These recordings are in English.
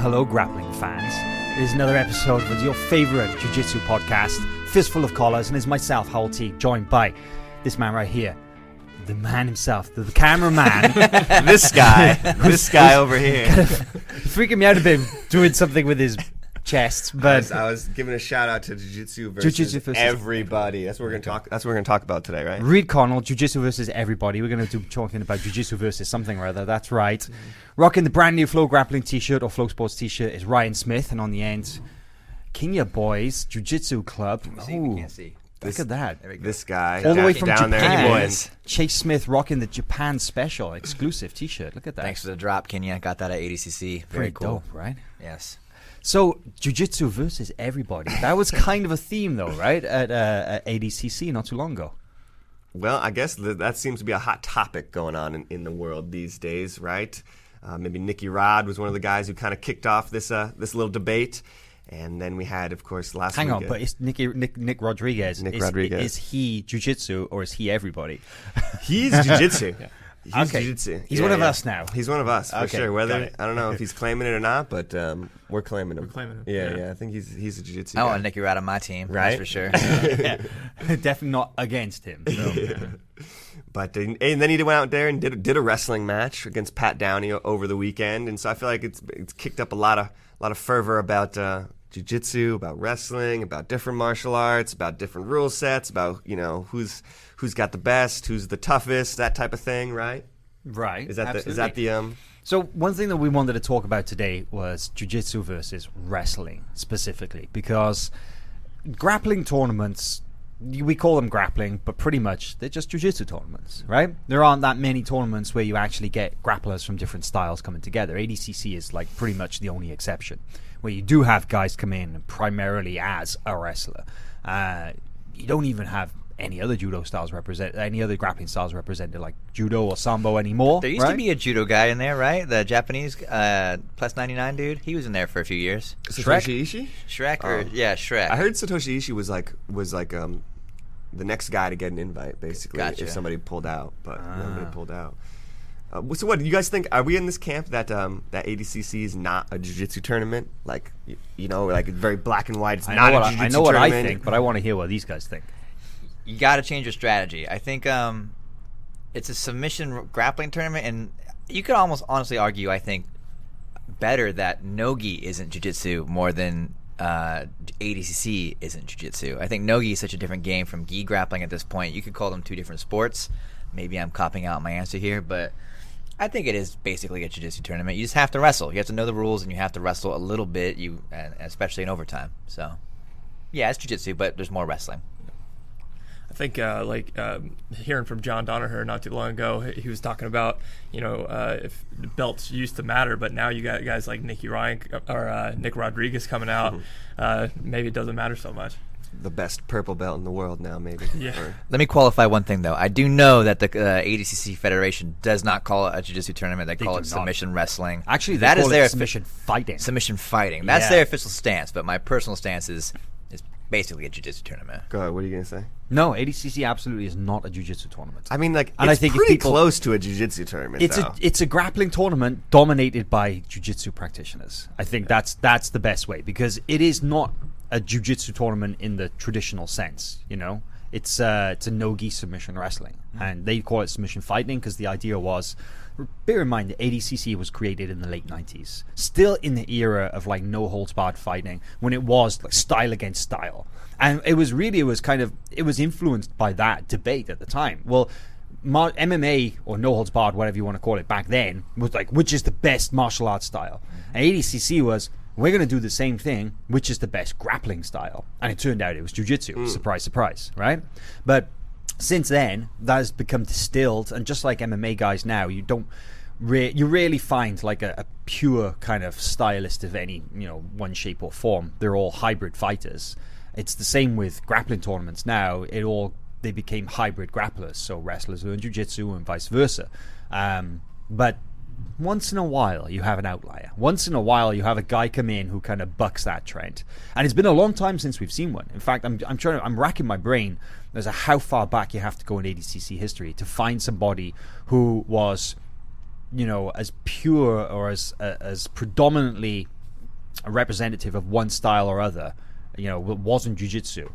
hello, grappling fans. It is another episode of your favorite Jiu Jitsu podcast, Fistful of Collars, and it's myself, Hywel Teague, joined by this man right here, the man himself, the, the cameraman. this guy, this guy over here. freaking me out a bit doing something with his chest, I but was, I was giving a shout out to Jiu-Jitsu versus, Jiu-Jitsu versus- everybody. That's what we're gonna talk. That's what we're gonna talk about today, right? Reed Connell, Jiu Jitsu versus everybody. We're going to do talking about Jiu Jitsu versus something or other. That's right. Mm-hmm. Rocking the brand new Flow Grappling t shirt or Flow Sports t shirt is Ryan Smith, and on the end, Kenya Boys Jiu Jitsu Club. See, we can't see. look at that. There we go. This guy, All the way from down there in Japan. New Orleans. Chase Smith rocking the Japan special exclusive t shirt. Look at that. Thanks for the drop, Kenya. Got that at ADCC. Pretty Very cool. dope, right? Yes. So, jiu-jitsu versus everybody. That was kind of a theme, though, right? At, uh, at ADCC not too long ago. Well, I guess th- that seems to be a hot topic going on in, in the world these days, right? Uh, maybe Nicky Rod was one of the guys who kind of kicked off this uh, this little debate, and then we had, of course, last Hang on, uh, but is Nicky, Nick, Nick Rodriguez, Nick is, Rodriguez. is he jiu-jitsu or is he everybody? he's jiu-jitsu. He's Okay. jiu-jitsu. He's one of us now. He's one of us for Okay, sure. Whether. I don't know if he's claiming it or not, but um, we're claiming him. We're claiming him, Yeah, yeah. yeah. I think he's he's a jiu-jitsu. I guy. want Nicky Rod on my team. Right? That's for sure. yeah. Definitely not against him. So. But uh, and then he went out there and did did a wrestling match against Pat Downey over the weekend, and so I feel like it's it's kicked up a lot of a lot of fervor about Uh, jiu-jitsu about wrestling, about different martial arts, about different rule sets, about you know who's who's got the best, who's the toughest, that type of thing, right? Right. Is that the, is that the um? So one thing that we wanted to talk about today was jiu-jitsu versus wrestling specifically because grappling tournaments we call them grappling, but pretty much they're just jiu-jitsu tournaments, right? There aren't that many tournaments where you actually get grapplers from different styles coming together. ADCC is like pretty much the only exception, where you do have guys come in primarily as a wrestler. Uh, you don't even have any other judo styles represent any other grappling styles represented like judo or sambo anymore. There used right? to be a judo guy in there, right? The Japanese uh, plus 99 dude. He was in there for a few years. Satoshi Ishii? Shrek or Oh. yeah, Shrek. I heard Satoshi Ishii was like was like um the next guy to get an invite, basically, Gotcha. if somebody pulled out. But nobody Ah. pulled out. Uh, so what do you guys think? Are we in this camp that um, that ADCC is not a jiu-jitsu tournament? Like you, you know, like it's very black and white. It's I not a what I, jiu-jitsu I know what I tournament. think, but I want to hear what these guys think. You got to change your strategy. I think um, it's a submission grappling tournament, and you could almost honestly argue, I think, better that nogi isn't jujitsu more than uh, ADCC isn't jujitsu. I think nogi is such a different game from gi grappling at this point. You could call them two different sports. Maybe I'm copping out my answer here, but I think it is basically a jiu-jitsu tournament. You just have to wrestle. You have to know the rules, and you have to wrestle a little bit. You, especially in overtime. So, yeah, it's jiu-jitsu, but there's more wrestling. I think uh, like um, hearing from John Danaher not too long ago, he he was talking about you know uh, if belts used to matter, but now you got guys like Nicky Ryan or uh, Nick Rodriguez coming out. Uh, maybe it doesn't matter so much. the best purple belt in the world now, maybe. Yeah. Or- Let me qualify one thing though. I do know that the uh, ADCC Federation does not call it a jiu-jitsu tournament. They, They call do it not. submission wrestling. Actually, they that call is it their submission fighting. submission fighting. That's Yeah. their official stance. But my personal stance is is basically a jiu-jitsu tournament. Go ahead. What are you gonna say? No, ADCC absolutely is not a jiu-jitsu tournament. I mean, like, And I think if pretty people- close to a jiu-jitsu tournament. it's though. a it's a grappling tournament dominated by jiu-jitsu practitioners. I think that's that's the best way because it is not a jiu-jitsu tournament in the traditional sense. You know, it's uh, it's a no-gi submission wrestling, and they call it submission fighting because the idea was. Bear in mind, the ADCC was created in the late '90s, still in the era of like no holds barred fighting, when it was like style against style, and it was really it was kind of it was influenced by that debate at the time. Well, mar- MMA or no holds barred, whatever you want to call it, back then was like which is the best martial arts style, and ADCC was we're going to do the same thing, which is the best grappling style, and it turned out it was jujitsu. Surprise, surprise, right? But since then, that has become distilled, and just like MMA guys now, you don't. Re- you rarely find like a, a pure kind of stylist of any you know one shape or form. They're all hybrid fighters. It's the same with grappling tournaments now. It all they became hybrid grapplers, so wrestlers learn jujitsu and vice versa. Um, but once in a while, you have an outlier. Once in a while, you have a guy come in who kind of bucks that trend. And it's been a long time since we've seen one. In fact, I'm, I'm trying to, I'm racking my brain as to how far back you have to go in ADCC history to find somebody who was, you know, as pure or as uh, as predominantly a representative of one style or other. You know, wasn't jujitsu,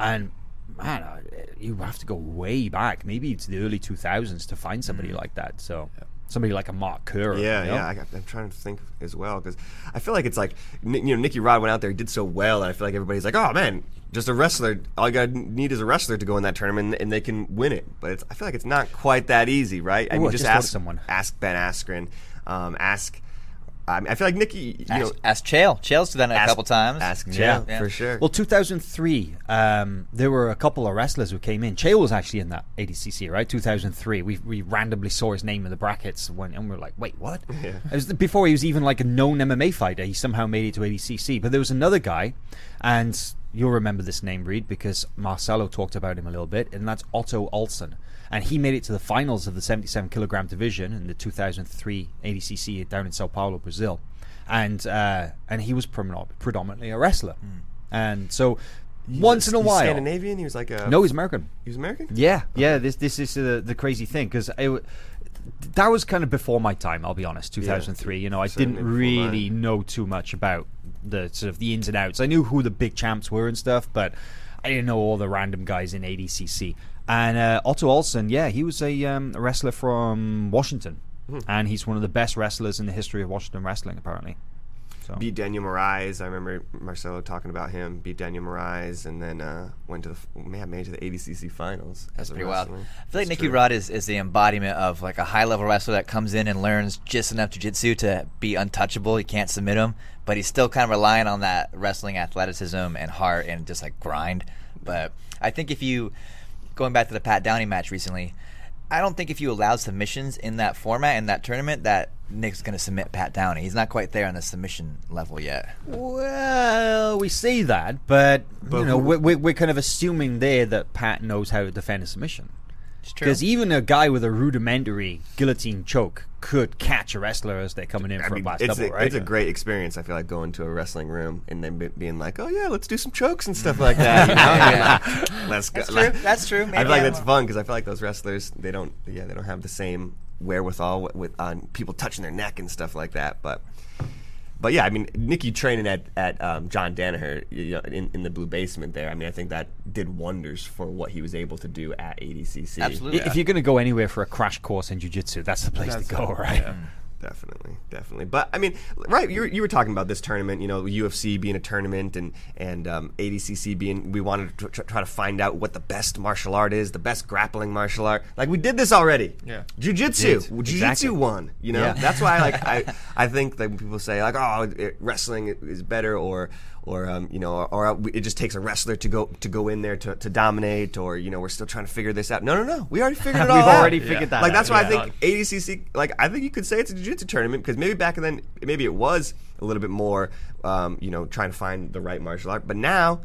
and man, you have to go way back, maybe to the early 2000s, to find somebody like that. So. Somebody like a Mark Kerr. Yeah, you know? yeah. I, I'm trying to think as well because I feel like it's like you know Nicky Rod went out there, he did so well, and I feel like everybody's like, oh man, just a wrestler. All you got to need is a wrestler to go in that tournament, and they can win it. But it's, I feel like it's not quite that easy, right? I Ooh, mean, just just ask someone. ask Ben Askren, um, ask. I, mean, I feel like Nicky. you know, Ask, ask Chael. Chael's done it a couple times. Ask Yeah. Chael Yeah. for sure. Well, 2003, um, there were a couple of wrestlers who came in. Chael was actually in that ADCC, right? 2003. We, we randomly saw his name in the brackets, when, and we were like, wait, what? Yeah. It was before he was even like a known MMA fighter. He somehow made it to ADCC. But there was another guy, and you'll remember this name, Reed, because Marcelo talked about him a little bit, and that's Otto Olsen. And he made it to the finals of the 77 kilogram division in the 2003 ADCC down in Sao Paulo, Brazil. And uh, and he was predominantly a wrestler. And so once in a He's while. Scandinavian. He was like a No, he's American. he was American. Yeah, yeah. This this is the the crazy thing because that was kind of before my time. I'll be honest. Two thousand three. You know, I didn't really know too much about the sort of the ins and outs. I knew who the big champs were and stuff, but I didn't know all the random guys in ADCC. And uh, Otto Olsen, yeah, he was a, um, a wrestler from Washington, Hmm. and he's one of the best wrestlers in the history of Washington wrestling, apparently. So Beat Daniel Moraes. I remember Marcelo talking about him. Beat Daniel Moraes, and then uh, went to the f- may have made it to the ADCC finals. That's as a pretty wild. I feel like That's Nicky true. Rod is, is the embodiment of like a high level wrestler that comes in and learns just enough jiu-jitsu to be untouchable. You can't submit him, but he's still kind of relying on that wrestling athleticism and heart and just like grind. But I think if you going back to the Pat Downey match recently, I don't think if you allowed submissions in that format in that tournament that Nick's going to submit Pat Downey. He's not quite there on the submission level yet. Well, we see that, but, But you know, we're, we're, we're kind of assuming there that Pat knows how to defend a submission. It's true. Because even a guy with a rudimentary guillotine choke could catch a wrestler as they're coming in I for mean, a blast it's, double, a, right? it's a great experience. I feel like going to a wrestling room and then be, being like, "Oh yeah, let's do some chokes and stuff like that." You know? Yeah. Like, let's go. That's true. That's true. I Maybe feel like I'm- that's fun because I feel like those wrestlers they don't yeah they don't have the same wherewithal with, with on people touching their neck and stuff like that. But but yeah, I mean Nicky training at at um, John Danaher you know, in in the blue basement there. I mean I think that did wonders for what he was able to do at ADCC. Absolutely. If you're going to go anywhere for a crash course in jiu-jitsu, that's the place That's to go, right? yeah. Definitely, definitely. But I mean, right? You were, you were talking about this tournament. You know, UFC being a tournament and and um, ADCC being. We wanted to tr- try to find out what the best martial art is, the best grappling martial art. Like we did this already. Yeah. Jiu-jitsu. Jiu-jitsu Exactly. won. You know, Yeah. that's why like I I think that when people say like oh it, wrestling is better or or um, you know or, or it just takes a wrestler to go to go in there to, to dominate or you know we're still trying to figure this out. No, no, no. We already figured it all We've out. already Yeah. figured that Like out. that's why I Yeah. think ADCC, like I think you could say it's a jiu-jitsu tournament because maybe back then, maybe it was a little bit more, um, you know, trying to find the right martial art. But now,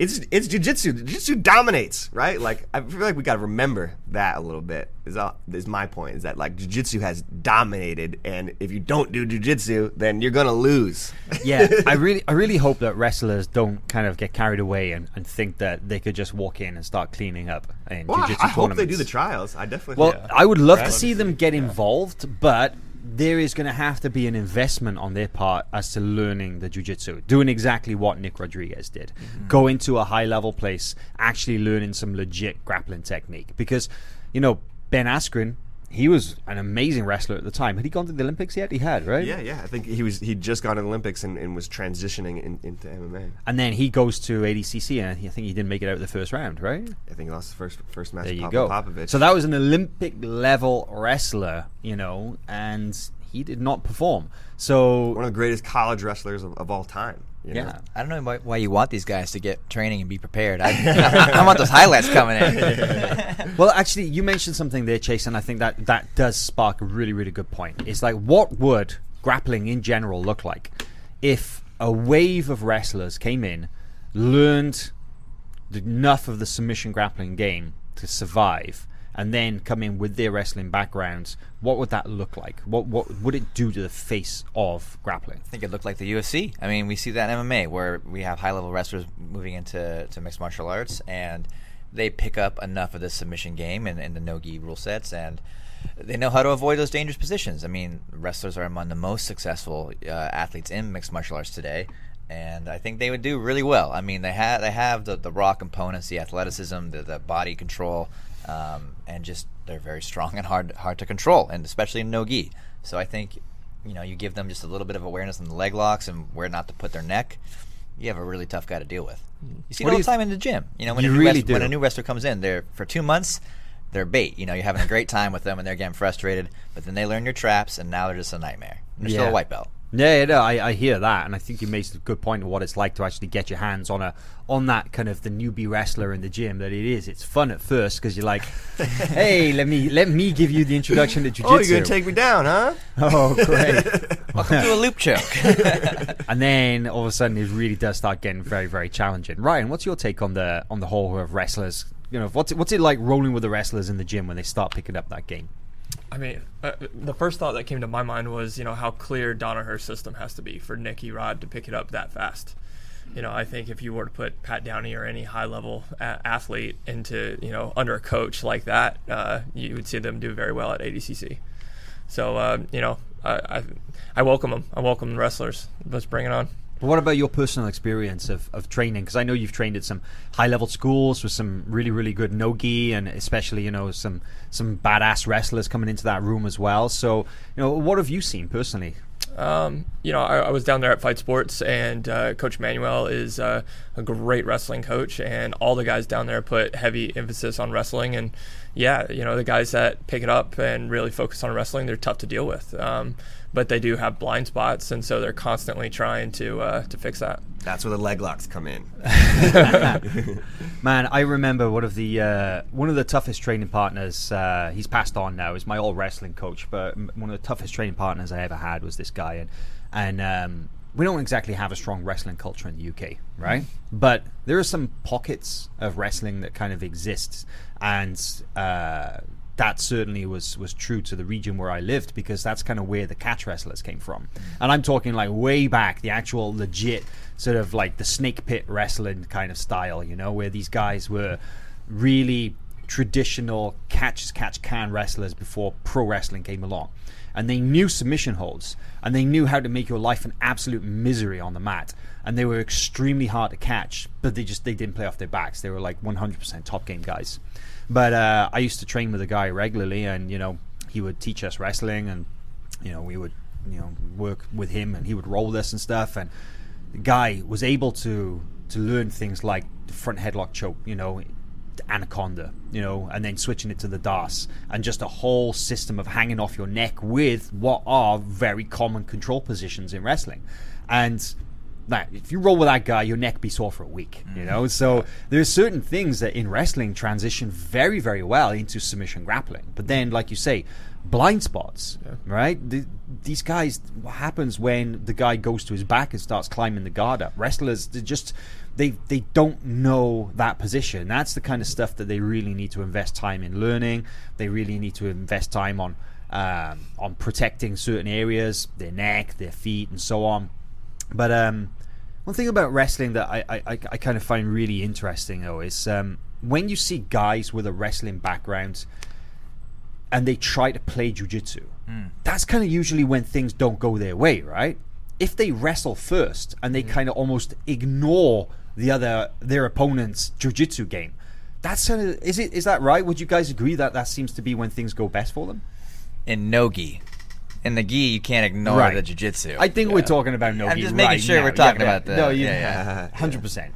it's it's jiu-jitsu. Jiu-jitsu dominates, right? Like I feel like we got to remember that a little bit. Is all, is my point? Is that like jiu-jitsu has dominated, and if you don't do jiu-jitsu, then you're gonna lose. yeah, I really, I really hope that wrestlers don't kind of get carried away and, and think that they could just walk in and start cleaning up in well, I, jiu-jitsu I hope they do the trials. I definitely. Well, think- I would love to see them get involved, but there is going to have to be an investment on their part as to learning the jiu-jitsu, doing exactly what Nick Rodriguez did. Mm-hmm. Go into a high-level place, actually learning some legit grappling technique. Because, you know, Ben Askren, he was an amazing wrestler at the time. Had he gone to the Olympics yet? He had, right? Yeah, yeah. I think he was he'd just gone to the Olympics and, and was transitioning in, into MMA. And then he goes to ADCC, and I think he didn't make it out the first round, right? I think he lost the first first match There you go. Popovich. So that was an Olympic level wrestler, you know, and he did not perform. So one of the greatest college wrestlers of, of all time. You know? yeah, I don't know why, why you want these guys to get training and be prepared. I, I, want those highlights coming in. Well, actually, you mentioned something there, Chase, and I think that that does spark a really, really good point. It's like, what would grappling in general look like if a wave of wrestlers came in, learned enough of the submission grappling game to survive, and then come in with their wrestling backgrounds? What would that look like? What what would it do to the face of grappling? I think it looked like the UFC. I mean, we see that in MMA where we have high level wrestlers moving into to mixed martial arts and they pick up enough of the submission game and, and the no gi rule sets and they know how to avoid those dangerous positions. I mean, wrestlers are among the most successful uh, athletes in mixed martial arts today, and I think they would do really well. I mean, they have they have the, the raw components, the athleticism, the, the body control, um, and just they're very strong and hard hard to control, and especially in no gi. So I think you know you give them just a little bit of awareness on the leg locks and where not to put their neck. You have a really tough guy to deal with. You see it all the time in the gym. You know, when You a new really wrestler, when a new wrestler comes in, they're for two months, they're bait. You know, you're having a great time with them and they're getting frustrated, but then they learn your traps and now they're just a nightmare. And they're still a white belt. Yeah, yeah, no, I, I hear that, and I think you made a good point of what it's like to actually get your hands on a on that kind of the newbie wrestler in the gym. That it is, it's fun at first because you're like, hey, let me let me give you the introduction to jiu-jitsu. Oh, you're gonna take me down, huh? Oh, great! Welcome to a loop choke. and then all of a sudden, it really does start getting very, very challenging. Ryan, what's your take on the on the whole of wrestlers? You know, what's it, what's it like rolling with the wrestlers in the gym when they start picking up that game? I mean, uh, the first thought that came to my mind was, you know, how clear Danaher's system has to be for Nicky Rod to pick it up that fast. You know, I think if you were to put Pat Downey or any high-level a- athlete into, you know, under a coach like that, uh, you would see them do very well at ADCC. So, uh, you know, I, I, I welcome them. I welcome the wrestlers. Let's bring it on. But what about your personal experience of, of training? Because I know you've trained at some high level schools with some really really good nogi, and especially you know some some badass wrestlers coming into that room as well. So you know, what have you seen personally? Um, you know, I, I was down there at Fight Sports, and uh, Coach Manuel is uh, a great wrestling coach, and all the guys down there put heavy emphasis on wrestling. And yeah, you know, the guys that pick it up and really focus on wrestling, they're tough to deal with. Um, but they do have blind spots, and so they're constantly trying to uh, to fix that. That's where the leg locks come in. Man, I remember one of the uh, one of the toughest training partners. Uh, he's passed on now. Is my old wrestling coach, but one of the toughest training partners I ever had was this guy, and and um, we don't exactly have a strong wrestling culture in the UK, right? But there are some pockets of wrestling that kind of exists, and uh, that certainly was was true to the region where I lived because that's kind of where the catch wrestlers came from, mm. and I'm talking like way back, the actual legit sort of like the snake pit wrestling kind of style, you know, where these guys were really traditional catch as catch can wrestlers before pro wrestling came along. And they knew submission holds and they knew how to make your life an absolute misery on the mat. And they were extremely hard to catch, but they just they didn't play off their backs. They were like 100% top game guys. But uh, I used to train with a guy regularly, and you know he would teach us wrestling, and you know we would you know work with him, and he would roll us and stuff. And the guy was able to to learn things like the front headlock choke, you know, anaconda, you know, and then switching it to the D'Arce, and just a whole system of hanging off your neck with what are very common control positions in wrestling, and. That if you roll with that guy, your neck be sore for a week, you know. So there's certain things that in wrestling transition very, very well into submission grappling. But then, like you say, blind spots, right? The, these guys, what happens when the guy goes to his back and starts climbing the guard up? Wrestlers, they just they they don't know that position. That's the kind of stuff that they really need to invest time in learning. They really need to invest time on um, on protecting certain areas, their neck, their feet, and so on. But um, one thing about wrestling that I, I, I kind of find really interesting though is um, when you see guys with a wrestling background and they try to play jujitsu. That's kind of usually when things don't go their way, right? If they wrestle first and they kind of almost ignore the other their opponent's jujitsu game, that's kind of is it is that right? Would you guys agree that that seems to be when things go best for them? in no gi. In the gi, you can't ignore Right. the jiu-jitsu. I think we're talking about no. I'm just making sure we're talking about that. no, you, yeah, hundred percent.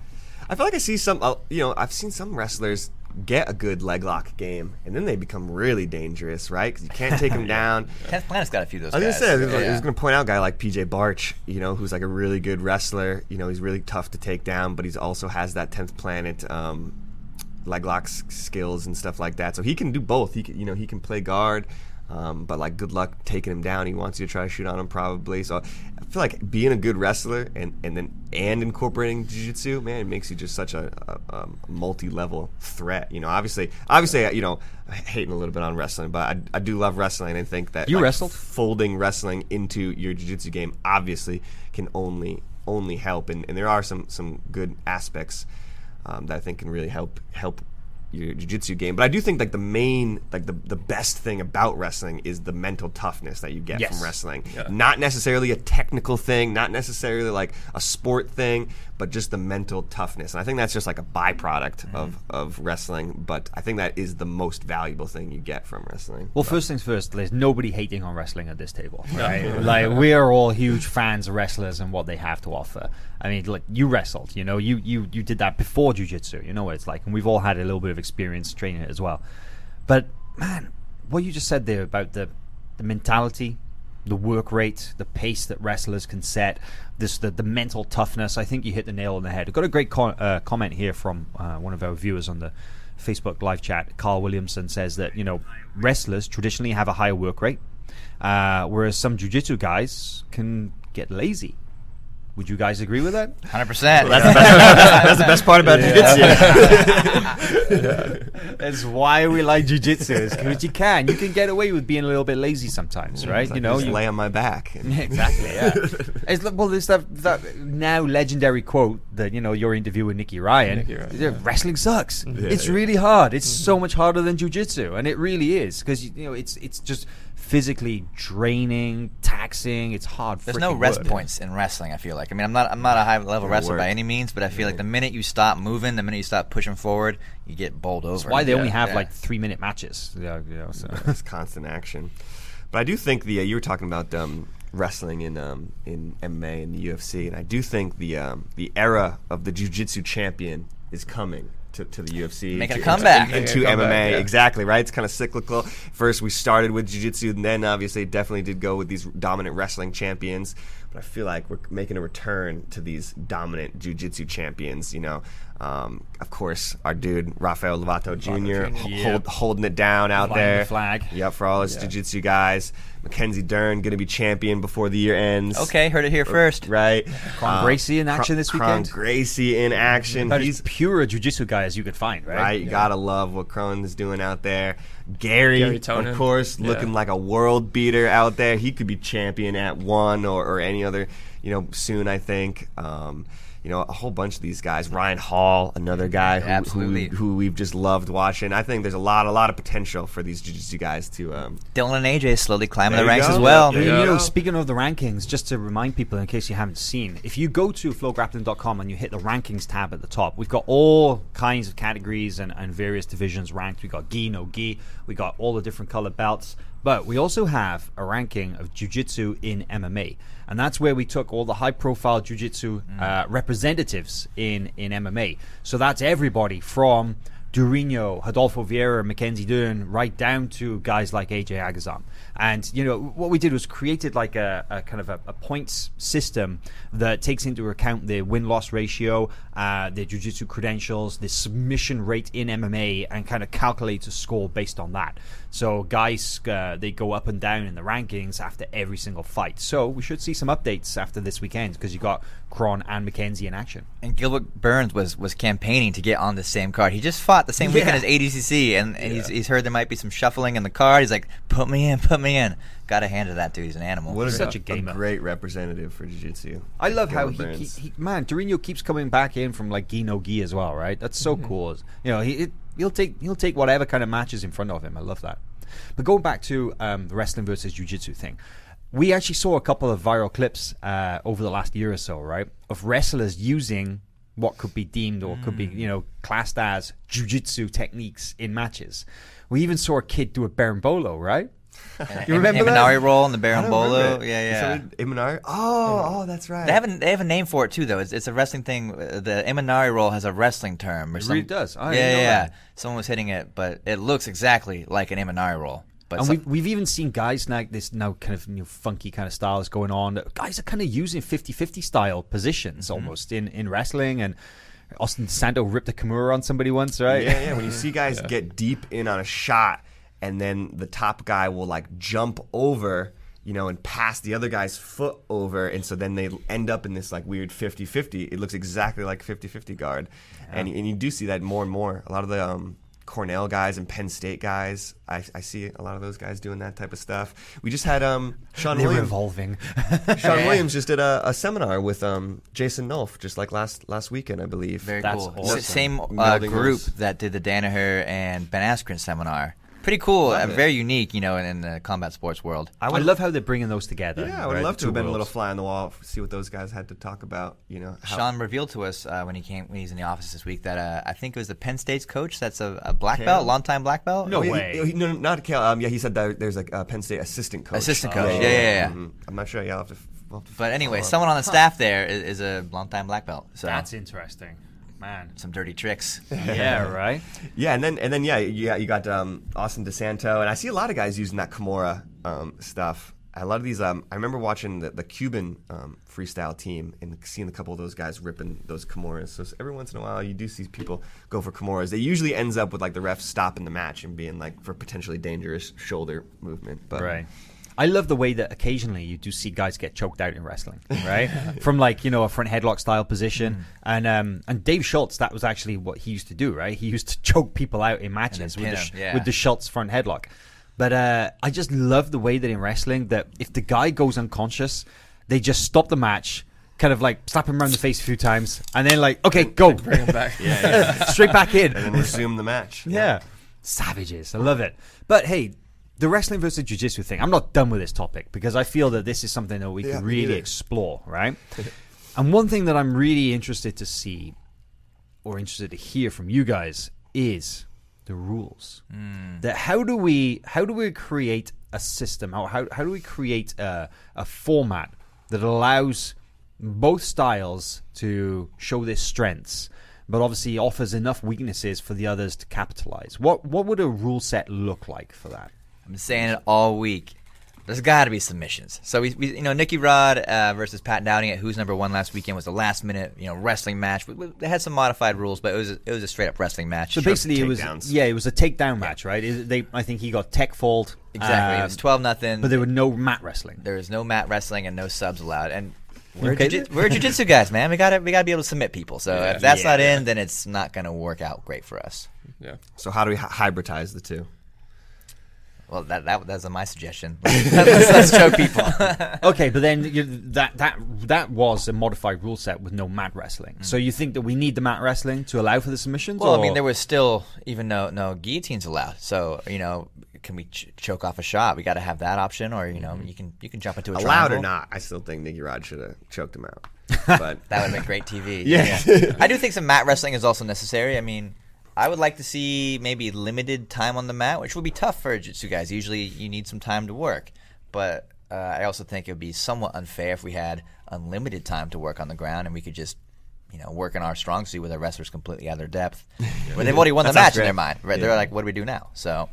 I feel like I see some, uh, you know, I've seen some wrestlers get a good leg lock game, and then they become really dangerous, right? Because you can't take them down. Tenth Planet's got a few of those I was guys. gonna say, I was, Yeah, I was yeah. gonna point out a guy like PJ Barch, you know, who's like a really good wrestler. You know, he's really tough to take down, but he's also has that tenth planet um, leg lock skills and stuff like that. So he can do both. He can, you know, he can play guard. Um, but like, good luck taking him down. He wants you to try to shoot on him, probably. So I feel like being a good wrestler and, and then and incorporating jiu-jitsu, man, it makes you just such a, a, a multi-level threat. You know, obviously, obviously, you know, hating a little bit on wrestling, but I, I do love wrestling. and think that You like, wrestled? folding wrestling into your jiu-jitsu game obviously can only only help and, and there are some some good aspects um, that I think can really help help your jiu-jitsu game. But I do think like the main, like the the best thing about wrestling is the mental toughness that you get Yes. from wrestling. Yeah. Not necessarily a technical thing, not necessarily like a sport thing, but just the mental toughness. And I think that's just like a byproduct mm-hmm. of of wrestling. But I think that is the most valuable thing you get from wrestling. Well, first things first, there's nobody hating on wrestling at this table, right? like we are all huge fans of wrestlers and what they have to offer. I mean, like you wrestled, you know, you you you did that before jujitsu. You know what it's like, and we've all had a little bit of experience training it as well. But man, what you just said there about the the mentality, the work rate, the pace that wrestlers can set, this the, the mental toughness. I think you hit the nail on the head. I've got a great uh, comment here from uh, one of our viewers on the Facebook live chat. Carl Williamson says that you know wrestlers traditionally have a higher work rate, uh, whereas some jujitsu guys can get lazy. Would you guys agree with that? Hundred percent. That's the best part about jiu-jitsu. That's why we like jiu-jitsu, because you can. You can get away with being a little bit lazy sometimes, mm, right? It's you know, just you, lay on my back. exactly. Yeah. it's like, well, there's that, that now legendary quote that you know your interview with Nicky Ryan. Nicky Ryan, yeah, yeah. Wrestling sucks. Yeah, it's yeah. really hard. It's mm-hmm. so much harder than jujitsu, and it really is because you know it's it's just physically draining, taxing. It's hard. There's no rest work. points in wrestling. I feel like. I mean, I'm not. I'm not a high level Gotta wrestler by any means, but I feel like the minute you stop moving, the minute you stop pushing forward, you get bowled over. That's why they Yeah, only have yeah. like three minute matches. Yeah, you know, so. It's constant action. But I do think the uh, you were talking about um, wrestling in um, in MMA and the UFC, and I do think the um, the era of the jiu-jitsu champion is coming. To, to the UFC, Making a to- comeback. into, into Making a comeback, MMA, yeah. exactly right. It's kind of cyclical. First, we started with jiu-jitsu, and then obviously definitely did go with these dominant wrestling champions. But I feel like we're making a return to these dominant jiu-jitsu champions. You know, um, of course, our dude Rafael Lovato Jr. Jr. hold- holding it down out Flying the there. flag. Yep, for all his Yeah. jiu-jitsu guys. Mackenzie Dern going to be champion before the year ends. Okay, heard it here first. Right. Kron Gracie in action this Kron weekend? Gracie in action. About He's as pure a jujitsu guy as you could find, right? right. You gotta love what Kron is doing out there. Gary, Gary of course, Yeah. looking like a world beater out there. He could be champion at one or, or any other, you know, soon. I think. Um, you know, a whole bunch of these guys. Ryan Hall, another guy who, Absolutely. who, who we've just loved watching. I think there's a lot, a lot of potential for these jiu-jitsu guys to. Um, Dylan and AJ slowly climbing the you ranks go. as well. Yeah, You know, speaking of the rankings, just to remind people in case you haven't seen, if you go to flowgrappling.com and you hit the rankings tab at the top, we've got all kinds of categories and, and various divisions ranked. We've got gi, no gi, we got all the different colored belts, but we also have a ranking of jiu-jitsu in MMA. And that's where we took all the high-profile jiu-jitsu uh, representatives in, in MMA. So that's everybody from Durinho, Adolfo Vieira, Mackenzie Dern, right down to guys like AJ Agazarm. And you know what we did was created like a, a kind of a, a points system that takes into account the win loss ratio, uh, their jiu-jitsu credentials, the submission rate in MMA, and kind of calculates a score based on that. So guys, uh, they go up and down in the rankings after every single fight. So we should see some updates after this weekend because you got Kron and Mackenzie in action. And Gilbert Burns was, was campaigning to get on the same card. He just fought the same weekend as ADCC, and, and he's, he's heard there might be some shuffling in the card. He's like, put me in, put me in. Got to hand it to that dude. He's an animal. what He's a, such a gamer. great representative for jiu-jitsu. I love how he, he, he man Torino keeps coming back in from like gi no gi as well, right? That's so cool. You know, he it, he'll take he'll take whatever kind of matches in front of him. I love that. But going back to um, the wrestling versus jiu-jitsu thing, we actually saw a couple of viral clips uh, over the last year or so, right, of wrestlers using what could be deemed or could be you know classed as jiu-jitsu techniques in matches. We even saw a kid do a berimbolo, right? And- You remember and that? Imanari roll and the I don't Berimbolo. remember it. Yeah, yeah. So Imanari? Oh, oh, that's right. They have a, they have a name for it too, though. It's, it's a wrestling thing. Uh, The Imanari roll has a wrestling term. Or It some, really does. I yeah, know yeah, that. yeah. Someone was hitting it, but it looks exactly like an Imanari roll. But and some- we've, we've even seen guys like this now kind of you know, funky kind of styles going on. Guys are kind of using 50-50 style positions Mm-hmm. almost in, in wrestling. And Austin DeSanto ripped a Kimura on somebody once, right? Yeah, yeah. When you see guys get deep in on a shot, and then the top guy will like jump over, you know, and pass the other guy's foot over, and so then they end up in this like weird 50-50. It looks exactly like 50-50 guard, and and you do see that more and more. A lot of the um, Cornell guys and Penn State guys. I, I see a lot of those guys doing that type of stuff. We just had um, Sean They're Williams. evolving. Sean Williams just did a, a seminar with um, Jason Nolf just like last last weekend, I believe. Very That's cool. awesome. Same uh, group those. that did the Danaher and Ben Askren seminar. Pretty cool. Uh, very unique, you know, in, in the combat sports world. I, would love how they're bringing those together. Yeah, I would right, love to have two been a little fly on the wall, see what those guys had to talk about. You know, how- Sean revealed to us uh, when he came when he's in the office this week that uh, I think it was the Penn State's coach that's a, a black Cael? belt, longtime black belt. No Oh, he- way. he- no, no, not Cael. Um, yeah, he said that there's like a Penn State assistant coach. Assistant coach, yeah, yeah, yeah. mhm. I'm not sure. Yeah, I'll have to. We'll have to But anyway, someone on the staff there is, is a longtime black belt. So That's interesting, man. some dirty tricks. Yeah, right. Yeah, and then and then yeah, yeah, you got um, Austin DeSanto, and I see a lot of guys using that Kimura um, stuff. A lot of these, um, I remember watching the, the Cuban um, freestyle team and seeing a couple of those guys ripping those Kimuras. So every once in a while, you do see people go for Kimuras. It usually ends up with like the ref stopping the match and being like for potentially dangerous shoulder movement. But Right. I love the way that occasionally you do see guys get choked out in wrestling, right? From like you know a front headlock style position, and um, and Dave Schultz, that was actually what he used to do, right? He used to choke people out in matches with the, sh- yeah. with the Schultz front headlock. But uh, I just love the way that in wrestling that if the guy goes unconscious, they just stop the match, kind of like slap him around the face a few times, and then like okay, go, Bring him back. straight back in, and then resume the match. yeah. Savages. I love it. But hey, the wrestling versus jiu-jitsu thing, I'm not done with this topic because I feel that this is something that we Yeah, can really neither. explore, right? and one thing that I'm really interested to see or interested to hear from you guys is the rules. Hmm. That how do we how do we create a system? How how, how do we create a, a format that allows both styles to show their strengths, but obviously offers enough weaknesses for the others to capitalize? What what would a rule set look like for that? I've been saying it all week. There's got to be submissions. So we, we, you know, Nicky Rod uh, versus Pat Downey at Who's Number One last weekend was the last minute, you know, wrestling match. We, we, they had some modified rules, but it was a, it was a straight up wrestling match. So basically, it was takedowns. yeah, it was a takedown match, right? It- they I think he got tech fault exactly. it um, was twelve nothing. but there were no mat wrestling. there was no mat wrestling and no subs allowed. And we're, okay jiu- there? we're jiu-jitsu guys, man. We got to we got to be able to submit people. So if that's Yeah. not in, then it's not going to work out great for us. Yeah. So how do we hy- hybridize the two? Well, that that that's my suggestion. let's, let's choke people. Okay, but then you, that that that was a modified rule set with no mat wrestling. So you think that we need the mat wrestling to allow for the submissions? Well, I mean, there was still even no no guillotines allowed. So you know, can we ch- choke off a shot? We got to have that option, or you know, mm-hmm. you can you can jump into a Allowed or not, I still think Nicky Rod should have choked him out. But That would have been great TV. Yeah. I do think some mat wrestling is also necessary. I mean, I would like to see maybe limited time on the mat, which would be tough for jiu-jitsu guys. Usually, you need some time to work, but uh, I also think it would be somewhat unfair if we had unlimited time to work on the ground and we could just. You know, work in our strong suit with our wrestlers completely out of their depth. When they've already won the match in their mind, right? They're like, "What do we do now?" So,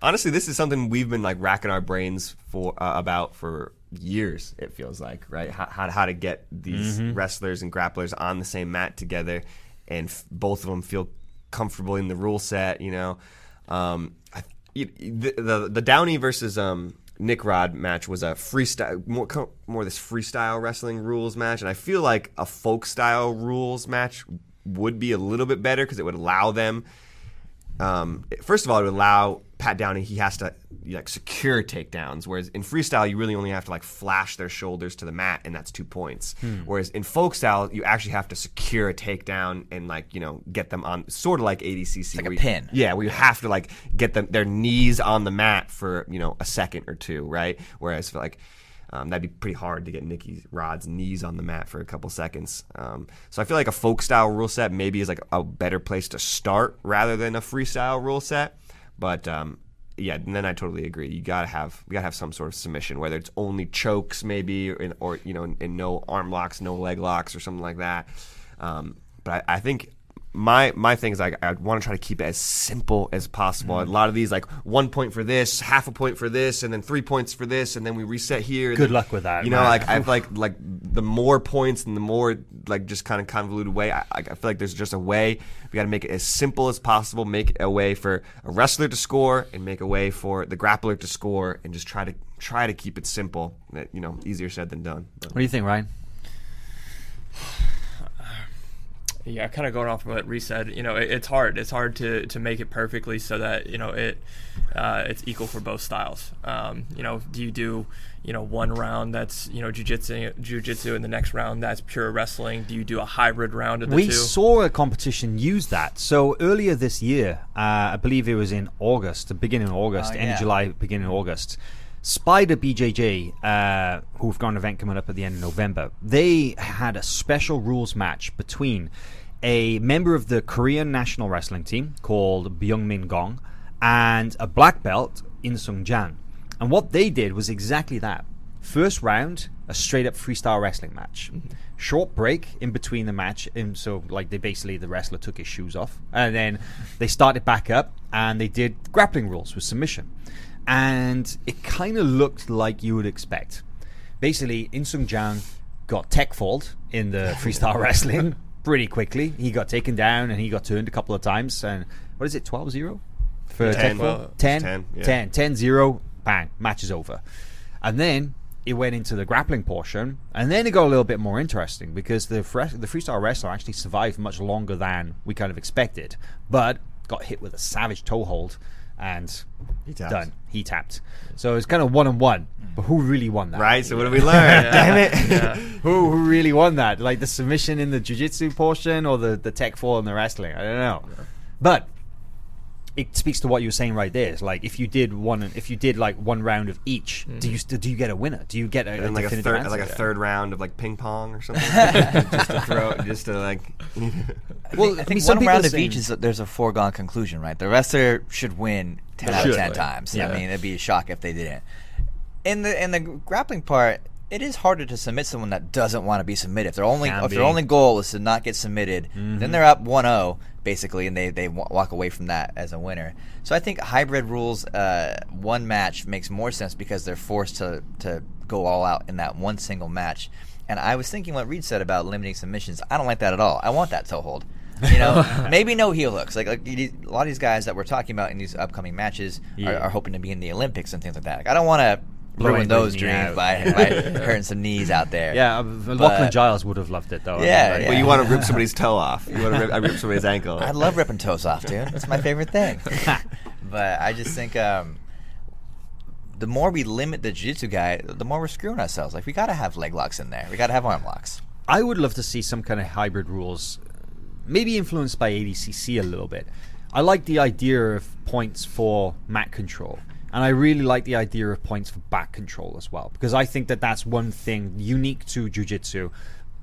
honestly, this is something we've been like racking our brains for uh, about for years. It feels like right how how, how to get these wrestlers and grapplers on the same mat together, and f- both of them feel comfortable in the rule set. You know, um, I, the, the the Downey versus um, Nick Rod match was a freestyle more more this freestyle wrestling rules match, and I feel like a folk style rules match would be a little bit better because it would allow them um, first of all, it would allow Pat Downey. He has to like secure takedowns, whereas in freestyle, you really only have to like flash their shoulders to the mat, and that's two points. Whereas in folk style, you actually have to secure a takedown and like you know get them on, sort of like ADCC, like a you- pin. Yeah, where you have to like get them their knees on the mat for you know a second or two, right? Whereas for like um, that'd be pretty hard to get Nicky Rod's knees on the mat for a couple seconds. Um, so I feel like a folk style rule set maybe is like a better place to start rather than a freestyle rule set. But um, yeah, and then I totally agree. You gotta have we gotta have some sort of submission, whether it's only chokes maybe, or, or you know, and no arm locks, no leg locks, or something like that. Um, but I, I think my my thing is like I want to try to keep it as simple as possible. Mm-hmm. A lot of these like one point for this, half a point for this, and then three points for this, and then we reset here. Good then- luck with that, You know, man. like I feel like like the more points and the more like just kind of convoluted way. I, I feel like there's just a way. We got to make it as simple as possible. Make a way for a wrestler to score, and make a way for the grappler to score, and just try to try to keep it simple. That you know, easier said than done. But- What do you think, Ryan? Yeah, kind of going off of what Reese said, you know, it, it's hard. It's hard to, to make it perfectly so that you know it uh, it's equal for both styles. Um, you know, do you do you know one round that's you know jujitsu, jujitsu, and the next round that's pure wrestling? Do you do a hybrid round of the we two? saw a competition use that. So earlier this year, uh, I believe it was in August, the beginning of August, Oh, end yeah. of July, beginning of August. Spider BJJ, uh, who've got an event coming up at the end of November, they had a special rules match between a member of the Korean national wrestling team called Byung-min Gong and a black belt, In Sung Jang. And what they did was exactly that. First round, a straight up freestyle wrestling match. Short break in between the match, and so like they basically the wrestler took his shoes off, and then they started back up and they did grappling rules with submission, and it kind of looked like you would expect. Basically, In Sung Jang got tech fault in the freestyle wrestling pretty quickly. He got taken down and he got turned a couple of times. And what is it, 12 0 for Ten. tech Well, fault? it's 10, 10, yeah. 10, 10 0, bang, match is over. And then it went into the grappling portion, and then it got a little bit more interesting because the fre- the freestyle wrestler actually survived much longer than we kind of expected, but got hit with a savage toe hold and He tapped. done. He tapped. So it's kind of one on one. Hmm. But who really won that? Right. So what did we learn? Damn it. Who, who really won that? Like the submission in the jiu-jitsu portion or the, the tech fall in the wrestling? I don't know. But it speaks to what you were saying right there. It's like if you did one, if you did like one round of each, do mm-hmm. you do you get a winner? Do you get a, a And then like a third, answer? like a third round of like ping pong or something, just to throw, just to like. Well, I I think one round of each is there's a foregone conclusion, right? The wrestler should win ten They out of should. ten times. Yeah. I mean, it'd be a shock if they didn't. In the in the grappling part, it is harder to submit someone that doesn't want to be submitted. If their only Can if be. their only goal is to not get submitted, then mm-hmm. they're up 1-0 basically, and they they walk away from that as a winner. So I think hybrid rules, uh, one match makes more sense because they're forced to to go all out in that one single match. And I was thinking what Reed said about limiting submissions. I don't like that at all. I want that toe hold. You know, maybe no heel hooks. Like, like a lot of these guys that we're talking about in these upcoming matches Yeah. are, are hoping to be in the Olympics and things like that. Like, I don't want to ruin those dreams by, by hurting some knees out there. Yeah, uh, Lachlan Giles would have loved it though. I mean, Yeah, like- yeah. Well, you want to rip somebody's toe off. You want to rip, I rip somebody's ankle. I love ripping toes off, dude. That's my favorite thing. but I just think um, the more we limit the jiu-jitsu guy, the more we're screwing ourselves. Like we got to have leg locks in there. We got to have arm locks. I would love to see some kind of hybrid rules, maybe influenced by ADCC a little bit. I like the idea of points for mat control, and I really like the idea of points for back control as well, because I think that that's one thing unique to jiu-jitsu,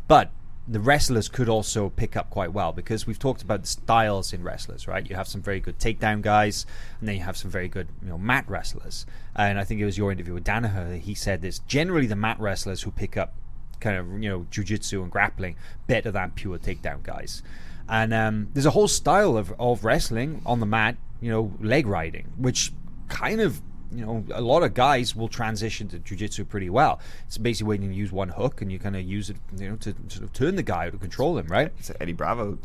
but the wrestlers could also pick up quite well because we've talked about the styles in wrestlers, right? You have some very good takedown guys, and then you have some very good, you know, mat wrestlers. And I think it was your interview with Danaher that he said this. Generally, the mat wrestlers who pick up kind of you know jujitsu and grappling better than pure takedown guys. And um, there's a whole style of, of wrestling on the mat, you know, leg riding, which kind of you know a lot of guys will transition to jujitsu pretty well. It's basically when you use one hook and you kind of use it, you know, to sort of turn the guy or to control him, right? So Eddie Bravo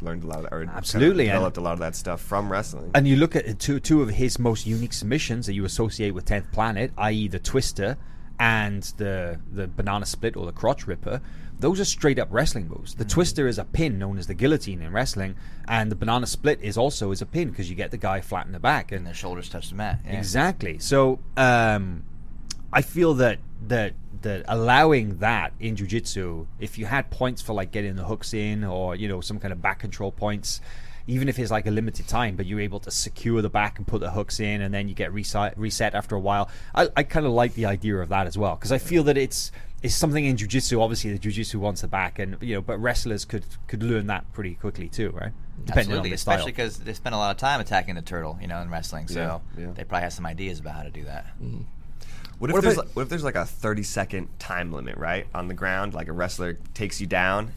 learned a lot of, or Absolutely, and- developed a lot of that stuff from wrestling. And you look at two two of his most unique submissions that you associate with Tenth Planet, i.e., the Twister and the the Banana Split or the Crotch Ripper. Those are straight up wrestling moves. The Twister is a pin known as the guillotine in wrestling, and the Banana Split is also is a pin because you get the guy flat in the back And and the shoulders touch the mat. Yeah. Exactly. So um, I feel that that that allowing that in jujitsu, if you had points for like getting the hooks in or you know some kind of back control points, even if it's like a limited time, but you're able to secure the back and put the hooks in, and then you get reset reset after a while. I, I kind of like the idea of that as well because I feel that it's it's something in jujitsu. Obviously, the jujitsu wants the back, and you know, but wrestlers could could learn that pretty quickly too, right? Depending Absolutely, on the especially because they spend a lot of time attacking the turtle, you know, in wrestling. So Yeah, yeah. they probably have some ideas about how to do that. Mm-hmm. What if What there's about- like, what if there's like a 30 second time limit, right, on the ground? Like a wrestler takes you down,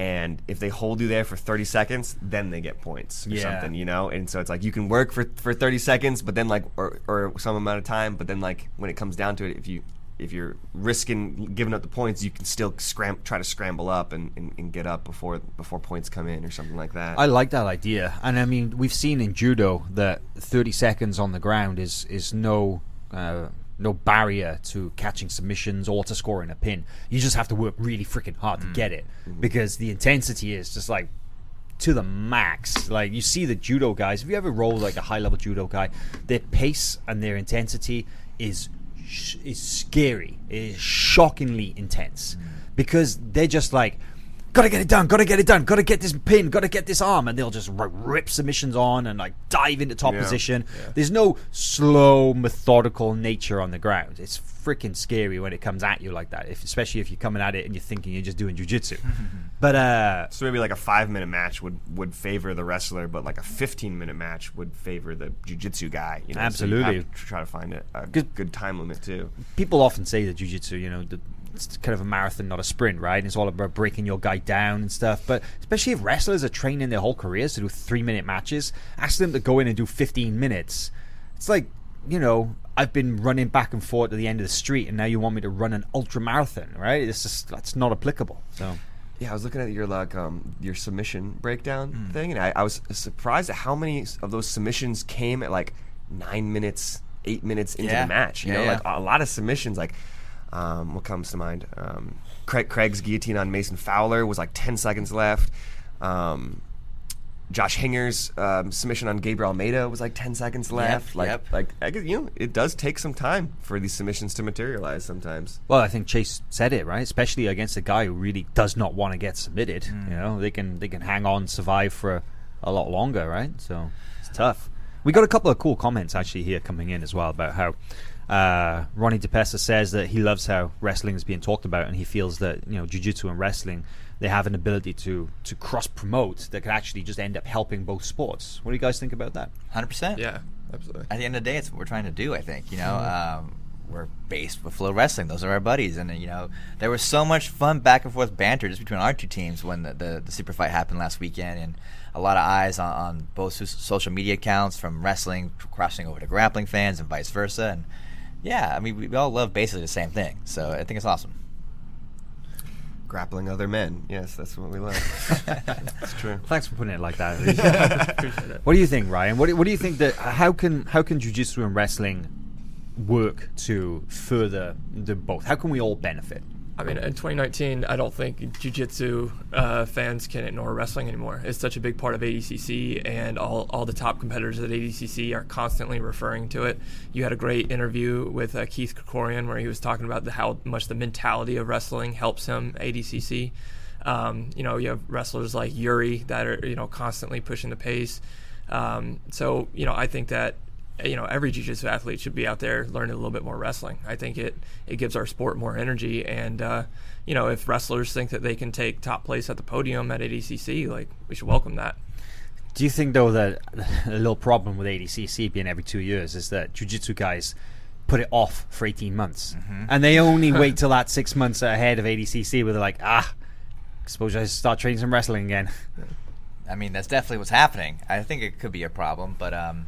and if they hold you there for 30 seconds, then they get points or Yeah. something, you know. And so it's like you can work for for 30 seconds, but then like or, or some amount of time, but then like when it comes down to it, if you if you're risking giving up the points, you can still scram try to scramble up and, and, and get up before before points come in or something like that. I like that idea, and I mean we've seen in judo that 30 seconds on the ground is is no uh, no barrier to catching submissions or to scoring a pin. You just have to work really freaking hard to mm. get it mm. because the intensity is just like to the max. Like you see the judo guys. If you ever roll like a high level judo guy, their pace and their intensity is sh- is scary. It is shockingly intense mm. because they're just like. Gotta get it done. Gotta get it done. Gotta get this pin. Gotta get this arm, and they'll just r- rip submissions on and like dive into top Yeah. position. There's no slow, methodical nature on the ground. It's freaking scary when it comes at you like that. If, especially if you're coming at it and you're thinking you're just doing jujitsu. but uh, So maybe like a five minute match would, would favor the wrestler, but like a 15 minute match would favor the jujitsu guy. You know? So you have Absolutely. to try to find a, a Good- good time limit too. people often say that jiu-jitsu you know the, it's kind of a marathon not a sprint right and it's all about breaking your guy down and stuff but especially if wrestlers are training their whole careers to do three minute matches ask them to go in and do 15 minutes it's like you know i've been running back and forth to the end of the street and now you want me to run an ultra marathon right it's just that's not applicable so Yeah, I was looking at your like um, your submission breakdown Hmm. thing, and I, I was surprised at how many of those submissions came at like nine minutes, eight minutes into Yeah. the match. You Yeah, know, yeah. like a lot of submissions. Like, um, what comes to mind? Um, Craig, Craig's guillotine on Mason Fowler was like ten seconds left. Um, Josh Hinger's um, submission on Gabriel Almeida was like ten seconds left. like, yep. like I guess, you know, it does take some time for these submissions to materialize sometimes. Well, I think Chase said it right, especially against a guy who really does not want to get submitted. You know, they can they can hang on, survive for a, a lot longer, right? So it's tough. We got a couple of cool comments actually here coming in as well about how uh, Ronnie DePessa says that he loves how wrestling is being talked about, and he feels that you know jiu-jitsu and wrestling they have an ability to to cross promote that could actually just end up helping both sports. What do you guys think about that? Hundred percent. Yeah, absolutely. At the end of the day, it's what we're trying to do. I think you know. Mm-hmm. Um, we're based with Flow Wrestling. Those are our buddies, and uh, you know there was so much fun back and forth banter just between our two teams when the, the, the super fight happened last weekend, and a lot of eyes on, on both social media accounts from wrestling crossing over to grappling fans and vice versa. And yeah, I mean we, we all love basically the same thing, so I think it's awesome. Grappling other men. Yes, that's what we love. It's true. Thanks for putting it like that. What do you think, Ryan? What do, what do you think that how can how can jujitsu and wrestling work to further the both? How can we all benefit? I mean, in 2019, I don't think jiu-jitsu uh, fans can ignore wrestling anymore. It's such a big part of ADCC, and all, all the top competitors at ADCC are constantly referring to it. You had a great interview with uh, Keith Krikorian where he was talking about the, how much the mentality of wrestling helps him ADCC. Um, you know, you have wrestlers like Yuri that are you know constantly pushing the pace. Um, so you know, I think that you know every jiu-jitsu athlete should be out there learning a little bit more wrestling. I think it it gives our sport more energy, and uh, you know if wrestlers think that they can take top place at the podium at ADCC, like we should welcome that. Do you think though that a little problem with ADCC being every two years is that jiu-jitsu guys put it off for eighteen months, and they only wait till that six months ahead of ADCC where they're like, ah, suppose I start training some wrestling again. I mean, that's definitely what's happening. I think it could be a problem, but um,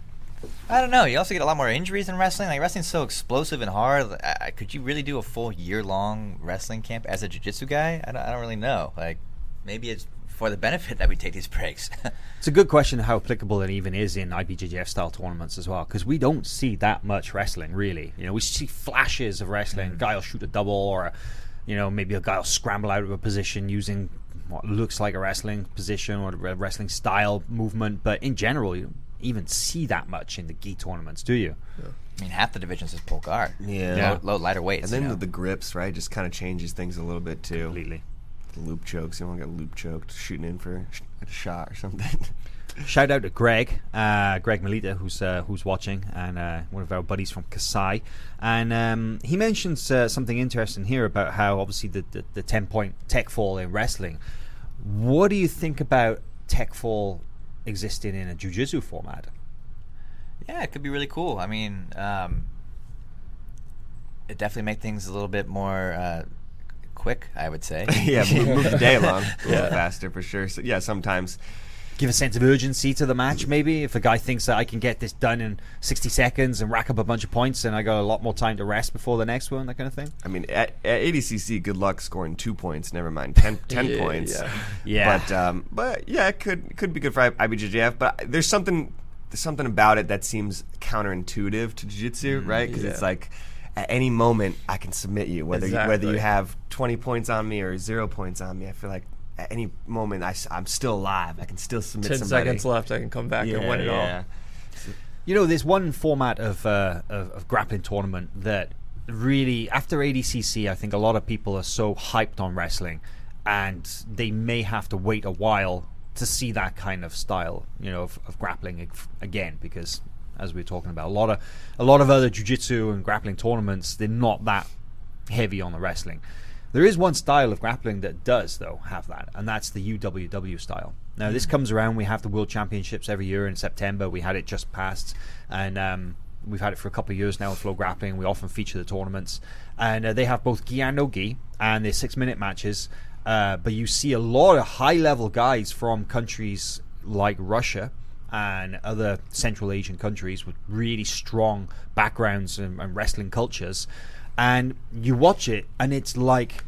I don't know. You also get a lot more injuries in wrestling. Like wrestling's so explosive and hard. I, could you really do a full year-long wrestling camp as a jiu-jitsu guy? I don't, I don't really know. Like, maybe it's for the benefit that we take these breaks. It's a good question how applicable it even is in IBJJF style tournaments as well, because we don't see that much wrestling really. You know, we see flashes of wrestling. A guy will shoot a double, or you know, maybe a guy will scramble out of a position using what looks like a wrestling position or a wrestling style movement. But in general, you even see that much in the gi tournaments, do you? I mean, half the divisions is pull guard. Yeah. Yeah. Low, low lighter weights. And then you know? the, the grips, right, just kind of changes things a little bit too. Completely. The loop chokes, you don't want to get loop choked shooting in for sh- a shot or something. Shout out to Greg, uh, Greg Melita, who's uh, who's watching, and uh, one of our buddies from Kasai. And um, he mentions uh, something interesting here about how obviously the, the, the 10 point tech fall in wrestling. What do you think about tech fall existing in a jiu jitsu format? Yeah, it could be really cool. I mean, um, it definitely make things a little bit more uh, quick. I would say. yeah, move, move the day along a little faster for sure. So, yeah, sometimes. Give a sense of urgency to the match, maybe. If a guy thinks that I can get this done in 60 seconds and rack up a bunch of points, and I got a lot more time to rest before the next one, that kind of thing. I mean, at, at ADCC, good luck scoring two points. Never mind 10, 10 Yeah, points. yeah. Yeah. But um, but yeah, it could could be good for I- IBJJF. But there's something there's something about it that seems counterintuitive to jiu-jitsu, right? Because it's like at any moment I can submit you, whether you, whether you have 20 points on me or zero points on me. I feel like at any moment I, am still alive. I can still submit Ten somebody. seconds left, I can come back Yeah, and win it yeah. all. You know, there's one format of, uh, of of grappling tournament that really, after ADCC, I think a lot of people are so hyped on wrestling, and they may have to wait a while to see that kind of style, you know, of, of grappling again, because as we are talking about, a lot of a lot of other jiu-jitsu and grappling tournaments, they're not that heavy on the wrestling. There is one style of grappling that does, though, have that, and that's the UWW style. Now, this comes around. We have the World Championships every year in September. We had it just passed, and um, we've had it for a couple of years now with Flow Grappling. We often feature the tournaments, and uh, they have both gi and no gi, and they're six-minute matches. Uh, but you see a lot of high-level guys from countries like Russia and other Central Asian countries with really strong backgrounds and, and wrestling cultures. And you watch it, and it's like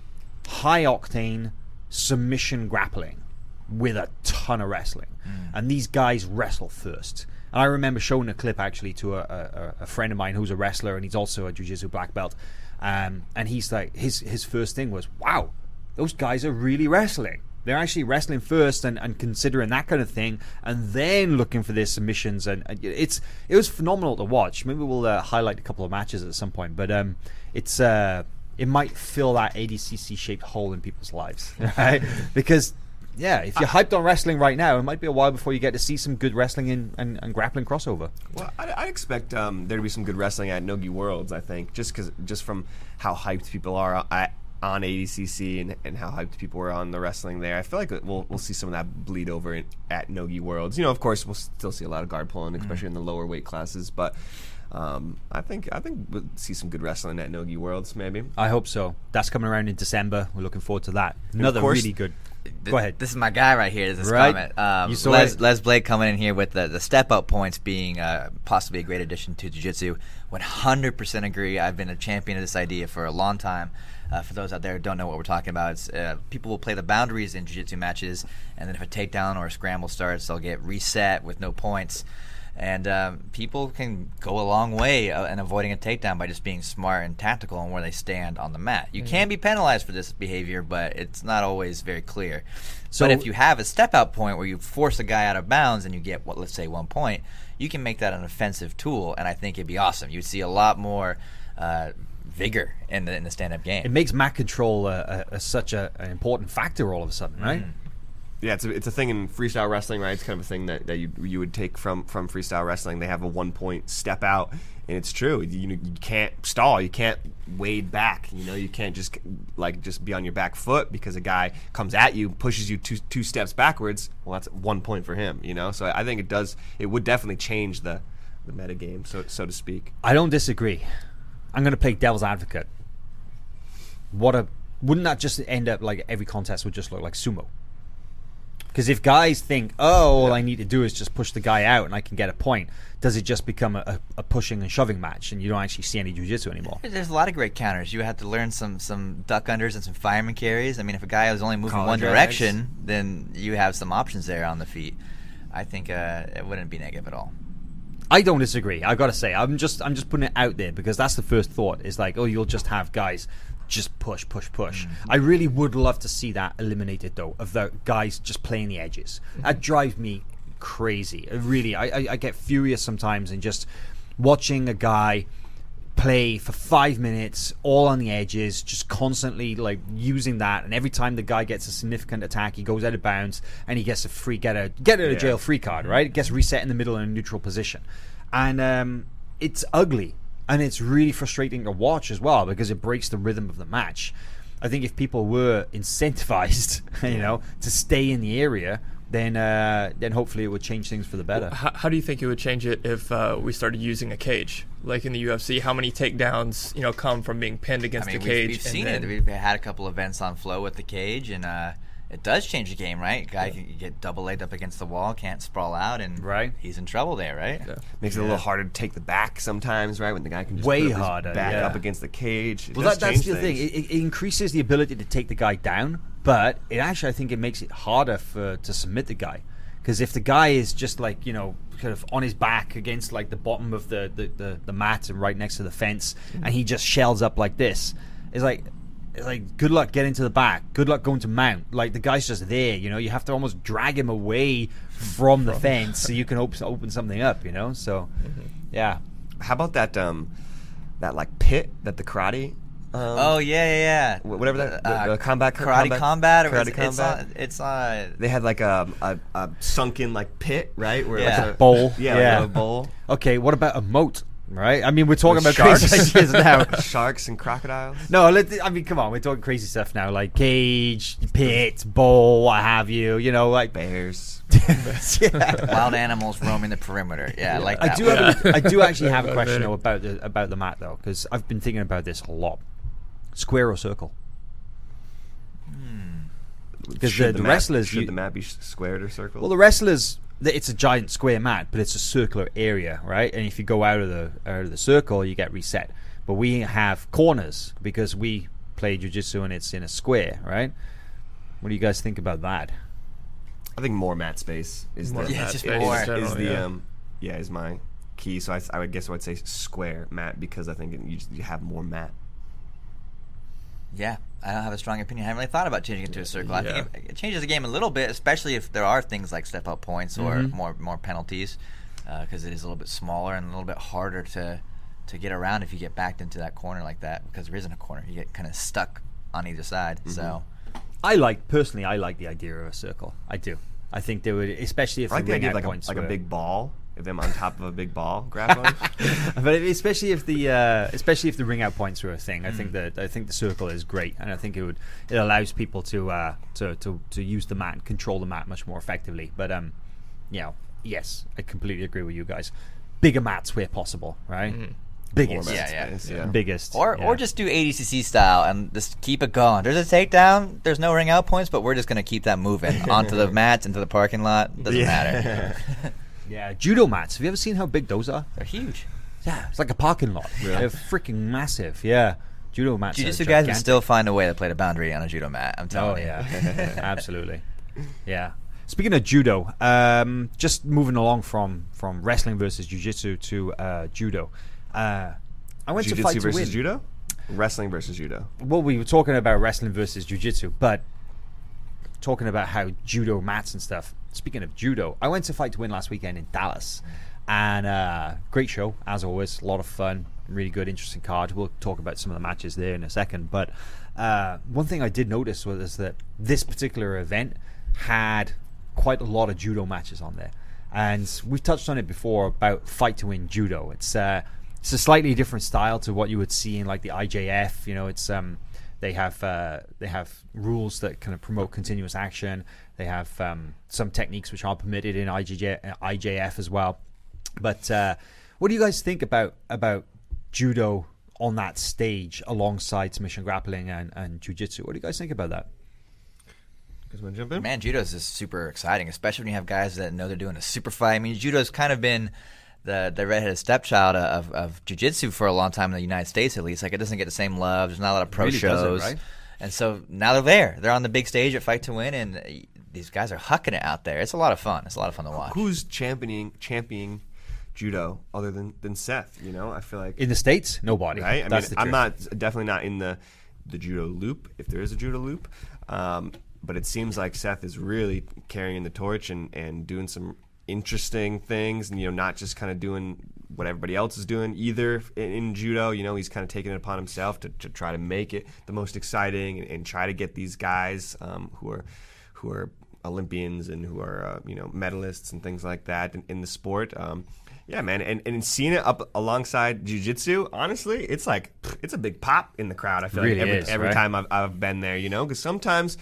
high octane submission grappling with a ton of wrestling. And these guys wrestle first. And I remember showing a clip actually to a, a, a friend of mine who's a wrestler and he's also a jiu-jitsu black belt. Um, and he's like, his his first thing was, "Wow, those guys are really wrestling. They're actually wrestling first and, and considering that kind of thing, and then looking for their submissions. And, and it's it was phenomenal to watch. Maybe we'll uh, highlight a couple of matches at some point, but um, it's uh, it might fill that ADCC shaped hole in people's lives, right? because yeah, if you're hyped on wrestling right now, it might be a while before you get to see some good wrestling in, and, and grappling crossover. Well, I, I expect um, there to be some good wrestling at Nogi Worlds. I think just because just from how hyped people are at, on ADCC and, and how hyped people were on the wrestling there, I feel like we'll we'll see some of that bleed over in, at Nogi Worlds. You know, of course, we'll still see a lot of guard pulling, especially in the lower weight classes. But um, I think I think we'll see some good wrestling at Nogi Worlds, maybe. I hope so. That's coming around in December. We're looking forward to that. Another course- really good. Th- Go ahead. This is my guy right here. This Right. comment. Um, You saw Les, it. Les Blake coming in here with the, the step up points being uh, possibly a great addition to Jiu Jitsu. 100% agree. I've been a champion of this idea for a long time. Uh, for those out there who don't know what we're talking about, it's, uh, people will play the boundaries in Jiu Jitsu matches, and then if a takedown or a scramble starts, they'll get reset with no points. And um, people can go a long way uh, in avoiding a takedown by just being smart and tactical on where they stand on the mat. You can be penalized for this behavior, but it's not always very clear. So- but if you have a step out point where you force a guy out of bounds and you get what let's say one point, you can make that an offensive tool, and I think it'd be awesome. You'd see a lot more uh, vigor in the in the stand up game. It makes mat control uh, uh, uh a, a, such a, an important factor all of a sudden, right? Mm. Yeah, it's a, it's a thing in freestyle wrestling, right? It's kind of a thing that, that you you would take from from freestyle wrestling. They have a one point step out, and it's true. You, you can't stall. You can't wade back. You know, you can't just like just be on your back foot because a guy comes at you, pushes you two two steps backwards. Well, that's one point for him. You know, so I think it does. It would definitely change the the meta game, so so to speak. I don't disagree. I'm going to play devil's advocate. What a wouldn't that just end up like every contest would just look like sumo? Because if guys think, oh, all I need to do is just push the guy out and I can get a point, does it just become a, a, pushing and shoving match and you don't actually see any jujitsu anymore? There's a lot of great counters. You have to learn some some duck unders and some fireman carries. I mean, if a guy is only moving Collar one drags. direction, then you have some options there on the feet. I think uh, it wouldn't be negative at all. I don't disagree. I've got to say, I'm just I'm just putting it out there because that's the first thought. Is like, oh, you'll just have guys just push, push, push. Mm-hmm. I really would love to see that eliminated though, of the guys just playing the edges. Mm-hmm. That drives me crazy. Really, I, I I get furious sometimes in just watching a guy play for five minutes all on the edges just constantly like using that. And every time the guy gets a significant attack he goes out of bounds and he gets a free get a get out of Yeah. jail free card right? It gets reset in the middle in a neutral position. And um, it's ugly. And it's really frustrating to watch as well because it breaks the rhythm of the match. I think if people were incentivized you know to stay in the area then uh, then hopefully it would change things for the better How, how do you think it would change it if uh, we started using a cage, like in the UFC? How many takedowns, you know, come from being pinned against I mean, the we've, cage? we've and seen then- it. We've had a couple events on flow with the cage, and uh, it does change the game, right? Guy can get double legged up against the wall, can't sprawl out, and Right. he's in trouble there, right? Yeah. Makes it a little harder to take the back sometimes, right? When the guy can just Way put his harder, back yeah. up against the cage. It Well, does that, that's change the thing. It, it increases the ability to take the guy down, but it actually, I think, it makes it harder for to submit the guy Because if the guy is just like you know kind of on his back against like the bottom of the the, the, the mat and right next to the fence, and he just shells up like this, it's like. It's like good luck getting to the back. Good luck going to mount. Like the guy's just there, you know. You have to almost drag him away from the fence so you can open open something up, you know. So, yeah, How about that um that like pit that the karate um, Oh yeah, yeah, yeah. whatever that- the- Uh, the combat- karate combat- combat. or karate it's, combat? It's on, it's on. they had like a, a, a sunken like pit, right? Where Yeah. like Like a bowl. Yeah, Yeah. like a bowl. Okay, what about a moat? Right? I mean, we're talking With about crazy sharks? ideas now. Sharks and crocodiles. No, let, I mean, come on, we're talking crazy stuff now, like cage, pit, bowl, what have you. You know, like Bears. yeah. Wild animals roaming the perimeter. Yeah, I like that. I do one. have a, I do actually have a question though about the about the mat though because I've been thinking about this a lot. Square or circle? Because Should the, the mat- wrestlers, should you- the mat be s- squared or circled? well, the wrestlers, th- it's a giant square mat, but it's a circular area, right? And if you go out of the out of the circle, you get reset. But we have corners because we play jujitsu and it's in a square, right? What do you guys think about that? I think more mat space is More the Yeah, mat just space more. is, general, is the yeah. um yeah is my key. So I, I would guess I would say square mat because I think it, you, just, you have more mat. Yeah, I don't have a strong opinion. I haven't really thought about changing it to a circle. I Yeah. think it, it changes the game a little bit, especially if there are things like step up points or Mhm. more more penalties, because it is a little bit smaller and a little bit harder to to get around if you get backed into that corner like that. Because there isn't a corner, you get kind of stuck on either side. So I like personally, I like the idea of a circle. I do. I think they would, especially if I like the the idea of like a, points like a big ball. If them on top of a big ball, grappling. but especially if the uh, especially if the ring out points were a thing, I think Mm. that I think the circle is great, and I think it would it allows people to uh, to, to to use the mat and control the mat much more effectively. But um, you know, yes, I completely agree with you guys. Bigger mats where possible, right? More Biggest, mat Yeah, yeah. space, yeah. biggest, or yeah. or just do ADCC style and just keep it going. There's a takedown. There's no ring out points, but we're just gonna keep that moving onto the mats, into the parking lot. Doesn't Yeah. matter. yeah judo mats. Have you ever seen how big those are? They're huge. Yeah, it's like a parking lot. Really? They're freaking massive. Yeah, judo mats. are Jiu-Jitsu guys can still find a way to play the boundary on a judo mat. I'm Oh telling you. yeah, absolutely. Yeah. Speaking of judo, um, just moving along from from wrestling versus jiu-jitsu to uh, judo. Uh, I went to fight Jiu-jitsu to versus win. judo. Wrestling versus judo. Well, we were talking about wrestling versus jiu-jitsu, but talking about how judo mats and stuff. Speaking of judo, I went to fight to win last weekend in Dallas, and uh, great show as always. A lot of fun, really good, interesting card. We'll talk about some of the matches there in a second. But uh, one thing I did notice was that this particular event had quite a lot of judo matches on there, and we've touched on it before about fight to win judo. It's uh, it's a slightly different style to what you would see in like the IJF. You know, it's um, they have uh, they have rules that kind of promote continuous action. They have um, some techniques which are permitted in IJJ, uh, IJF as well. But uh, what do you guys think about about judo on that stage alongside submission grappling and, and jiu-jitsu? What do you guys think about that? Guys want to jump in? Man, judo is just super exciting, especially when you have guys that know they're doing a super fight. I mean, judo's kind of been the the redheaded stepchild of, of jiu-jitsu for a long time in the United States, at least. Like, it doesn't get the same love. There's not a lot of pro really shows. right? And so now they're there. They're on the big stage at Fight to Win, and these guys are hucking it out there. It's a lot of fun. It's a lot of fun to watch. Who's championing championing judo other than, than Seth? You know, I feel like In the states, nobody. right. I That's mean, the I'm not definitely not in the the judo loop if there is a judo loop, um, but it seems like Seth is really carrying the torch and and doing some interesting things, and you know, not just kind of doing what everybody else is doing either in, in judo. You know, he's kind of taking it upon himself to, to try to make it the most exciting and, and try to get these guys um, who are who are Olympians and who are uh, you know medalists and things like that in, in the sport. Um, yeah, man, and and seeing it up alongside jujitsu, honestly, it's like it's a big pop in the crowd. I feel Really like every, is, every right? time I've, I've been there, you know, because sometimes,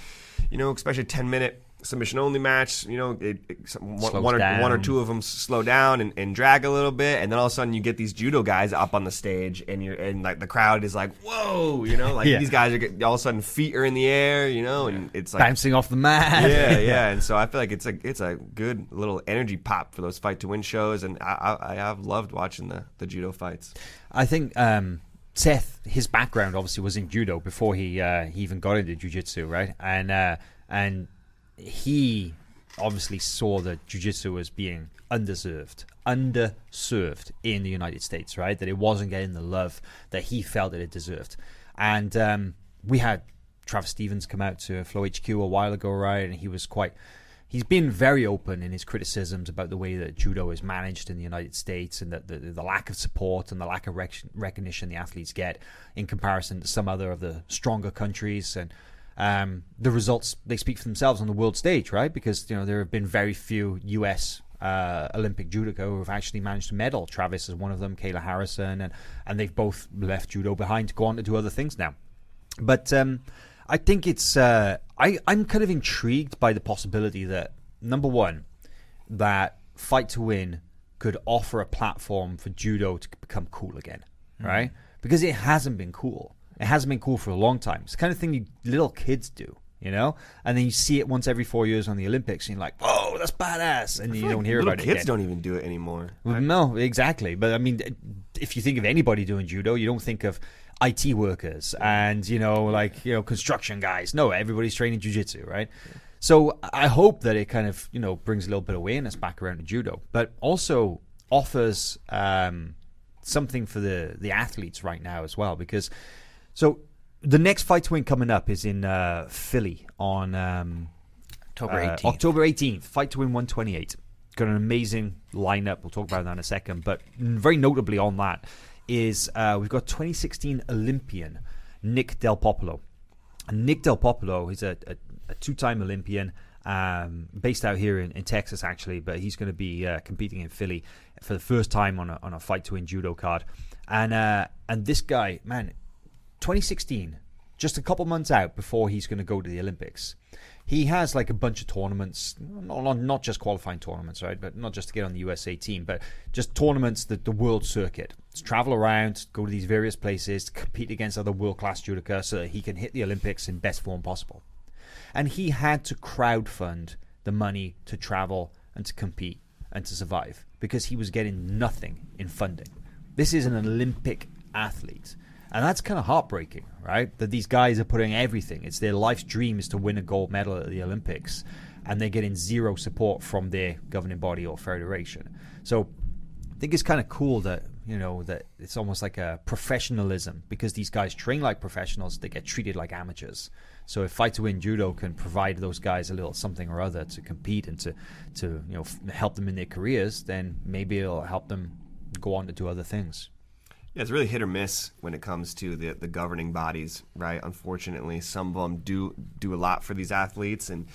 you know, especially ten minute submission only match, you know, it, it, one, one or one or two of them slow down and, and drag a little bit, and then all of a sudden you get these judo guys up on the stage, and you're and like the crowd is like, whoa, you know, like Yeah. these guys are get, all of a sudden feet are in the air, you know, and it's like Bouncing off the mat. yeah, yeah, and so I feel like it's a it's a good little energy pop for those fight to win shows, and I I, I have loved watching the the judo fights. I think um, Seth, his background obviously was in judo before he uh, he even got into jujitsu, right? And uh, and he obviously saw that jiu-jitsu as being undeserved, underserved in the United States, right? That it wasn't getting the love that he felt that it deserved. And um, we had Travis Stevens come out to Flow HQ a while ago, right? And he was quite. He's been very open in his criticisms about the way that judo is managed in the United States and that the, the lack of support and the lack of rec- recognition the athletes get in comparison to some other of the stronger countries. And um, the results they speak for themselves on the world stage, right? Because you know there have been very few U.S. Uh, Olympic judoka who have actually managed to medal. Travis is one of them, Kayla Harrison, and and they've both left judo behind to go on to do other things now. But um, I think it's uh, I I'm kind of intrigued by the possibility that number one that fight to win could offer a platform for judo to become cool again, right? Because it hasn't been cool. It hasn't been cool for a long time. It's the kind of thing you, little kids do, you know. And then you see it once every four years on the Olympics, and you're like, "Whoa, that's badass!" And you don't hear about it. kids again. don't even do it anymore. Well, no, exactly. But I mean, if you think of anybody doing judo, you don't think of IT workers and you know, like you know, construction guys. No, everybody's training jujitsu, right? So I hope that it kind of you know brings a little bit of awareness back around to judo, but also offers um, something for the the athletes right now as well. Because so the next fight to win coming up is in uh, Philly on. Um, October uh, 18th. October 18th, Fight to Win 128. Got an amazing lineup. We'll talk about that in a second. But very notably on that is uh, we've got 2016 Olympian Nick Del Popolo. And Nick Del Popolo is a, a, a two-time Olympian, um, based out here in, in Texas actually, but he's going to be uh, competing in Philly for the first time on a, on a Fight to Win judo card. And uh, and this guy, man, 2016, just a couple months out before he's going to go to the Olympics. He has like a bunch of tournaments, not, not- just qualifying tournaments, right? But not just to get on the USA team, but just tournaments that the world circuit. To travel around, go to these various places, compete against other world class judoka so that he can hit the Olympics in best form possible. And he had to crowdfund the money to travel and to compete and to survive because he was getting nothing in funding. This is an Olympic athlete. And that's kind of heartbreaking, right? That these guys are putting everything. It's their life's dream is to win a gold medal at the Olympics. And they're getting zero support from their governing body or federation. So I think it's kind of cool that you know that it's almost like a professionalism because these guys train like professionals, they get treated like amateurs. So if Fight to Win Judo can provide those guys a little something or other to compete and to to you know f- help them in their careers, then maybe it'll help them go on to do other things. Yeah, it's really hit or miss when it comes to the the governing bodies, right? Unfortunately, some of them do do a lot for these athletes, and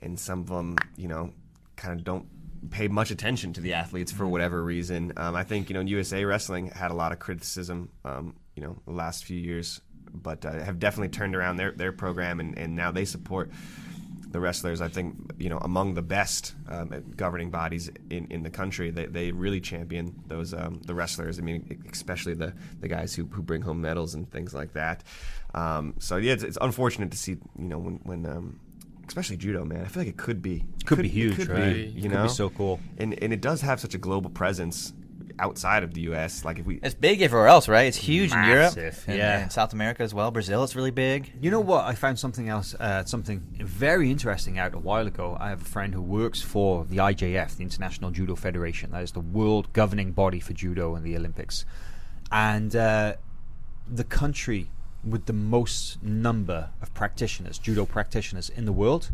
and some of them, you know, kind of don't pay much attention to the athletes for whatever reason. Um, I think you know USA Wrestling had a lot of criticism, um, you know, the last few years, but uh, have definitely turned around their their program, and, and now they support the wrestlers. I think you know among the best um, governing bodies in, in the country. They, they really champion those um, the wrestlers. I mean, especially the, the guys who, who bring home medals and things like that. Um, so yeah, it's, it's unfortunate to see you know when when um, especially judo, man. I feel like it could be Could be it huge, could right? Be, you Could know, be so cool. and and it does have such a global presence outside of the U.S. Like if we It's big everywhere else, right? It's huge in Europe, and, yeah. and South America as well. Brazil, it's really big. You know what? I found something else, uh, something very interesting out a while ago. I have a friend who works for the IJF, the International Judo Federation. That is the world governing body for judo and the Olympics. And uh, the country with the most number of practitioners, judo practitioners in the world,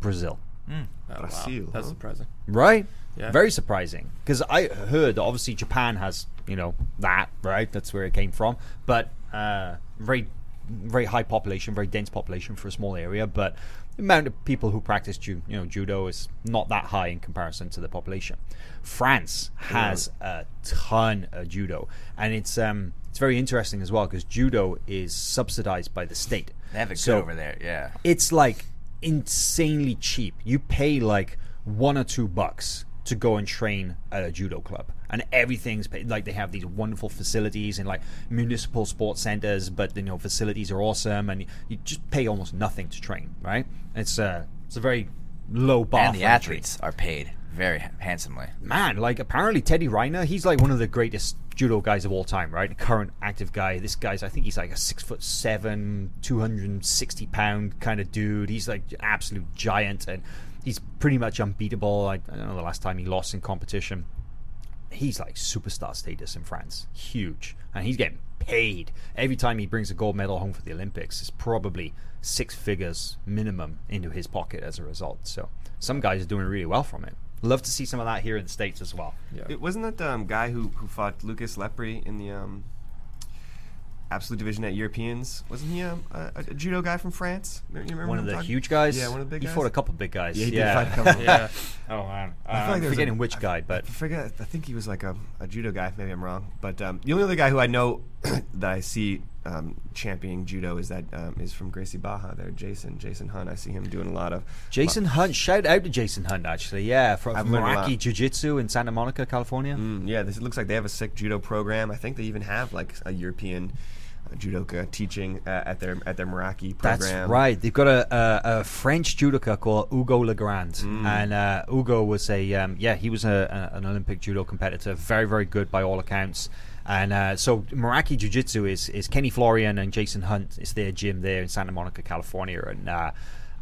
Brazil. Oh, wow. Brazil, That's huh? surprising. Right? Yeah. Very surprising. Because I heard that obviously Japan has, you know, that, right? That's where it came from. But uh, very, very high population, very dense population for a small area. But the amount of people who practice ju- you know, judo is not that high in comparison to the population. France has a ton of judo. And it's, um, it's very interesting as well because judo is subsidized by the state. They have it So- over there. Yeah. it's like insanely cheap. You pay like one or two bucks to go and train at a judo club, and everything's paid. Like they have these wonderful facilities and like municipal sports centers, but you know facilities are awesome, and you just pay almost nothing to train. Right? It's a it's a very low bar. and the athletes are paid very handsomely. man, like apparently Teddy Riner, he's like one of the greatest judo guys of all time, right? Current active guy. This guy's, I think he's like a six foot seven, two hundred and sixty pound kind of dude. He's like absolute giant, and he's pretty much unbeatable. I, I don't know the last time he lost in competition. He's like superstar status in France, huge, and he's getting paid every time he brings a gold medal home for the Olympics. It's probably six figures minimum into his pocket as a result. So some guys are doing really well from it. Love to see some of that here in the states as well. Yeah. It wasn't that um, guy who, who fought Lucas Lepri in the um, absolute division at Europeans? Wasn't he um, a, a, a judo guy from France? You remember One of the talking- huge guys. Yeah, one of the big He guys. fought a couple of big guys. Yeah, he did yeah. fight a couple. yeah. oh man, I feel like I'm there was forgetting a- which guy, but I forget. I think he was like a, a judo guy. Maybe I'm wrong. But um, the only other guy who I know that I see um, championing judo is that um, is from Gracie Barra. There, Jason Jason Hunt. I see him doing a lot of Jason Hunt. Shout out to Jason Hunt actually. Yeah, from, I've from learned a lot. Meraki Jiu Jitsu in Santa Monica, California. Mm, yeah, this it looks like they have a sick judo program. I think they even have like a European judoka teaching uh, at their at their Meraki program. That's right. They've got a, a, a French judoka called Hugo Legrand, Mm. and uh, Hugo was a um, yeah he was a, an Olympic judo competitor, very very good by all accounts. And uh, so Meraki Jiu Jitsu is is Kenny Florian and Jason Hunt. It's their gym there in Santa Monica, California, and.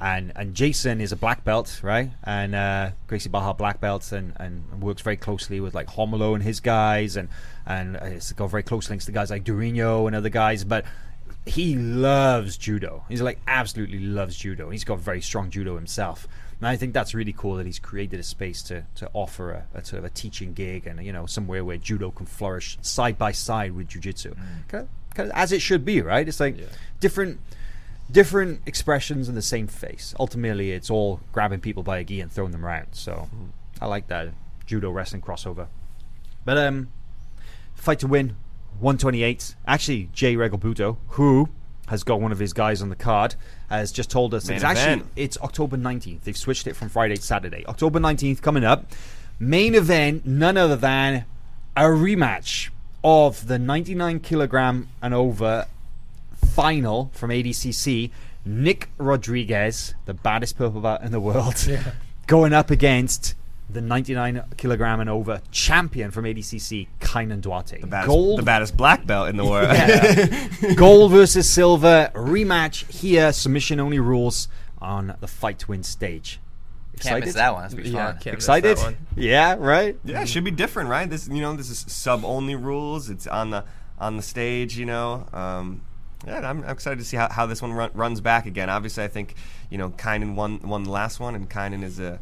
And and Jason is a black belt, right? And uh, Gracie Barra black belt, and, and works very closely with like Romulo and his guys, and and it's got very close links to guys like Durino and other guys. But he loves judo. He's like absolutely loves judo. He's got very strong judo himself. And I think that's really cool that he's created a space to, to offer a, a sort of a teaching gig and you know somewhere where judo can flourish side by side with jujitsu, kind of, kind of as it should be, right? It's like Yeah. different different expressions in the same face. Ultimately, it's all grabbing people by a gi and throwing them around. So I like that judo wrestling crossover. But um, fight to win, 128. Actually, Jay Regalbuto, who has got one of his guys on the card, has just told us Main it's actually it's October 19th. They've switched it from Friday to Saturday. October 19th coming up. Main event, none other than a rematch of the 99 kilogram and over final from ADCC. Nick Rodriguez, the baddest purple belt in the world, going up against the 99 kilogram and over champion from ADCC, Kaynan Duarte. the baddest, Gold, the baddest black belt in the world. gold versus silver rematch here. Submission only rules on the fight to win stage. Can't miss that one. That's pretty Yeah, fun. can't miss that Excited? one. Yeah, right. Yeah, it should be different, right? This, you know, this is sub only rules. It's on the on the stage, you know. Um, yeah, I'm, I'm excited to see how, how this one run, runs back again. Obviously, I think you know Kaynan won won the last one, and Kaynan is a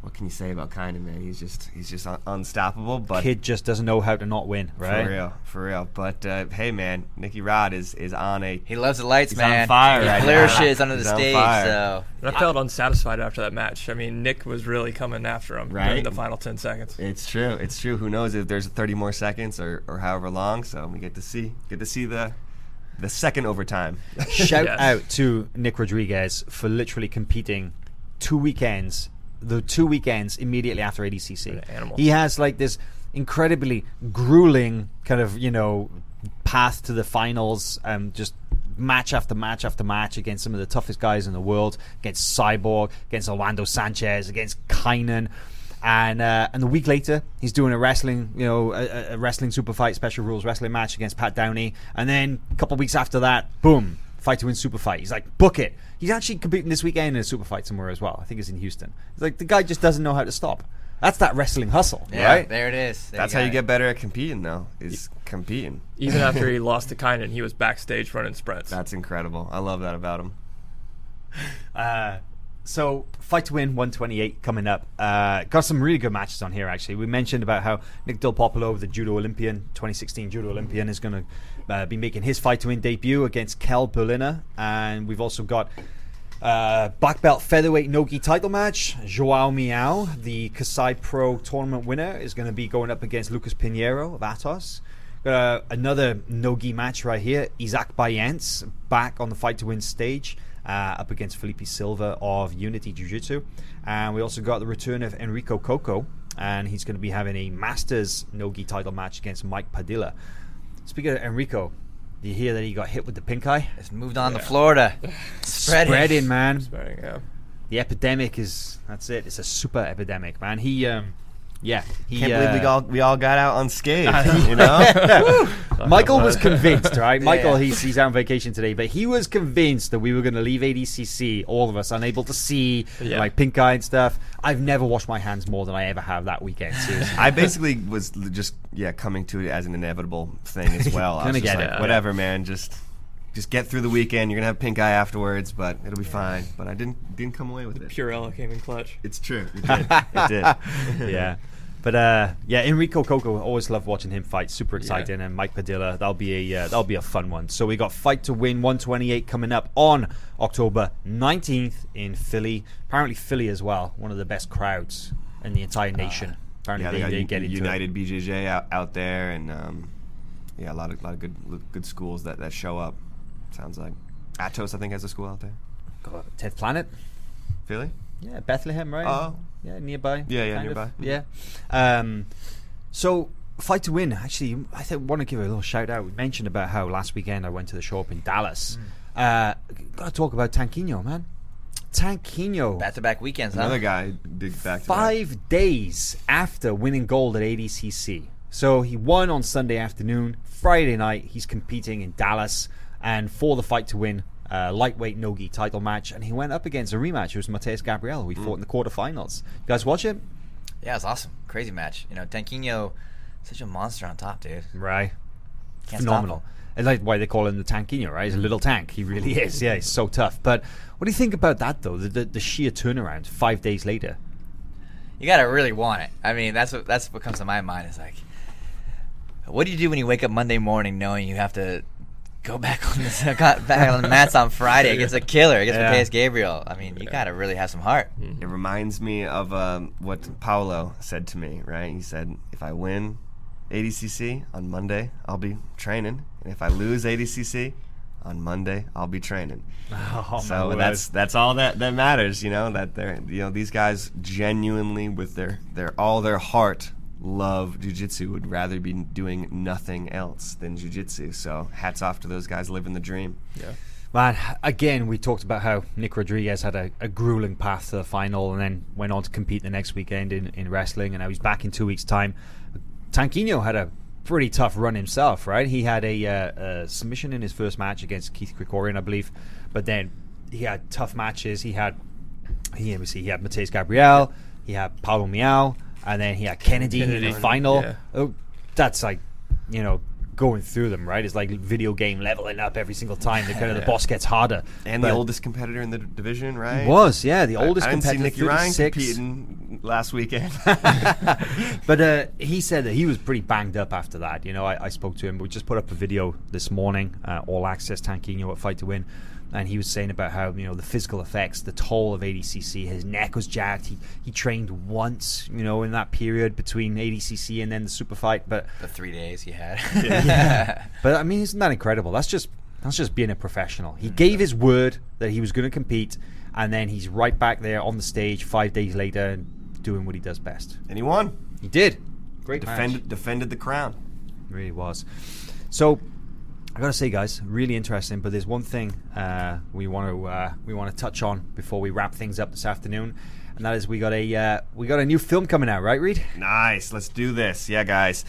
what can you say about Kaynan, man? He's just he's just un- unstoppable. But Kid just doesn't know how to not win, right? for real, for real. But uh, hey, man, Nicky Rod is is on a He loves the lights, He's on man. fire he right now. flourishes under the He's on stage. fire. So And I felt unsatisfied after that match. I mean, Nick was really coming after him Right. during the final 10 seconds. It's true. It's true. Who knows if there's 30 more seconds or, or however long? So we get to see get to see the the second overtime. Shout Yes. out to Nick Rodriguez for literally competing two weekends, the two weekends immediately after ADCC. Animal. He has like this incredibly grueling kind of you know path to the finals, um, just match after match after match against some of the toughest guys in the world, against Cyborg, against Orlando Sanchez, against Kaynan. And uh, and a week later, he's doing a wrestling, you know, a, a wrestling super fight, special rules wrestling match against Pat Downey. And then a couple of weeks after that, boom, fight to win super fight. He's like, book it. He's actually competing this weekend in a super fight somewhere as well. I think it's in Houston. It's like the guy just doesn't know how to stop. That's that wrestling hustle, yeah, right? there it is. There That's how you it. get better at competing, though. Is competing. Even after he lost to Kaynan, he was backstage running sprints. That's incredible. I love that about him. Uh, so fight to win 128 coming up. Uh, got some really good matches on here. Actually, we mentioned about how Nick Del Popolo, the judo Olympian, 2016 judo Olympian, is going to uh, be making his fight to win debut against Kel Berliner, and we've also got. Uh, black belt featherweight nogi title match. Joao Miao, the Kasai Pro tournament winner, is going to be going up against Lucas Pinheiro of Atos. Got uh, another nogi match right here. Isaac Bayens back on the fight to win stage uh, up against Felipe Silva of Unity Jiu Jitsu. And we also got the return of Enrico Cocco, and he's going to be having a Masters nogi title match against Mike Padilla. Speaking of Enrico, do you hear that he got hit with the pink eye? It's moved on Yeah. to Florida. Spreading. Spreading, man Spreading, yeah. the epidemic is that's it it's a super epidemic man he um Yeah, he, Can't believe we uh, all we all got out unscathed. you know, Michael was convinced, right? Michael, Yeah. he's, he's out on vacation today, but he was convinced that we were going to leave ADCC, all of us, unable to see, Yeah. like pink eye and stuff. I've never washed my hands more than I ever have that weekend. Seriously. I basically was just yeah coming to it as an inevitable thing as well. I was just get like, it. whatever, man. Just just get through the weekend. You're gonna have pink eye afterwards, but it'll be fine. But I didn't didn't come away with it. Purella came in clutch. It's true. It did. it did. yeah. But uh, yeah, Enrico Cocco, always love watching him fight. Super exciting, and Mike Padilla, that'll be a uh, that'll be a fun one. So we got Fight to Win 128 coming up on October 19th in Philly. Apparently Philly as well, one of the best crowds in the entire nation. Apparently Yeah, they, they they U- get into it. United BJJ out, out there, and um, yeah, a lot of lot of good good schools that, that show up. Sounds like Atos, I think, has a school out there. God, 10th Planet. Philly. Yeah, Bethlehem, right? Oh. yeah, nearby. Yeah, yeah, kind of. nearby. Yeah. Um, so fight to win. Actually, I think want to give a little shout out. We mentioned about how last weekend I went to the shop in Dallas. Uh, Got to talk about Tanquinho, man. Tanquinho. Back to back weekends, huh? Another guy dig back to Five days after winning gold at ADCC. So he won on Sunday afternoon. Friday night, he's competing in Dallas. And for the fight to win, uh, lightweight Nogi title match. And he went up against a rematch. It was Mateus Gabriel, who he fought in the quarterfinals. You guys watch it? Yeah, it's awesome. Crazy match. You know, Tanquinho, such a monster on top, dude. Right. Can't Phenomenal. It's like why they call him the Tanquinho, right? He's a little tank. He really is. Yeah, he's so tough. But what do you think about that, though? The, the, the sheer turnaround five days later. You gotta really want it. I mean, that's what that's what comes to my mind. Is like, what do you do when you wake up Monday morning knowing you have to go back on the back on the mats on Friday against a killer against Yeah. Mateus Gabriel? I mean, you gotta really have some heart. It reminds me of um, what Paolo said to me, right? He said, if I win ADCC on Monday, I'll be training. And if I lose ADCC on Monday, I'll be training. Oh, so that's that's all that, that matters, you know, that they're you know, these guys genuinely with their, their all their heart love jujitsu would rather be doing nothing else than jujitsu. So hats off to those guys living the dream. Yeah. Man, again, we talked about how Nick Rodriguez had a, a grueling path to the final and then went on to compete the next weekend in, in wrestling, and now he's back in two weeks' time. Tanquinho had a pretty tough run himself, right? He had a, uh, a submission in his first match against Keith Krikorian, I believe, but then he had tough matches. He had, he, let me see, he had Mateus Gabriel, he had Paulo Miao, and then he had Kennedy, in the final. yeah. Oh, that's like, you know, going through them, right? It's like video game leveling up every single time. The kind of the boss gets harder. And But the oldest competitor in the d- division, right? was, yeah, the I- oldest I, see competitor. Nicky Ryan 36. competing last weekend. but uh, he said that he was pretty banged up after that. You know, I, I spoke to him. We just put up a video this morning, uh, all access Tanquinho at Fight to Win, and he was saying about how you know the physical effects, the toll of ADCC. His neck was jacked. He he trained once, you know, in that period between ADCC and then the super fight. But The three days he had. yeah. but I mean, isn't that incredible? That's just that's just being a professional. He mm-hmm. gave his word that he was going to compete, and then he's right back there on the stage five days later and doing what he does best. and he won. He did. Great Defended defended the crown. really was. So I gotta say, guys, really interesting. But there's one thing uh, we want to uh, we want to touch on before we wrap things up this afternoon, and that is we got a uh, we got a new film coming out, right, Reed? Nice. Let's do this. Yeah, guys.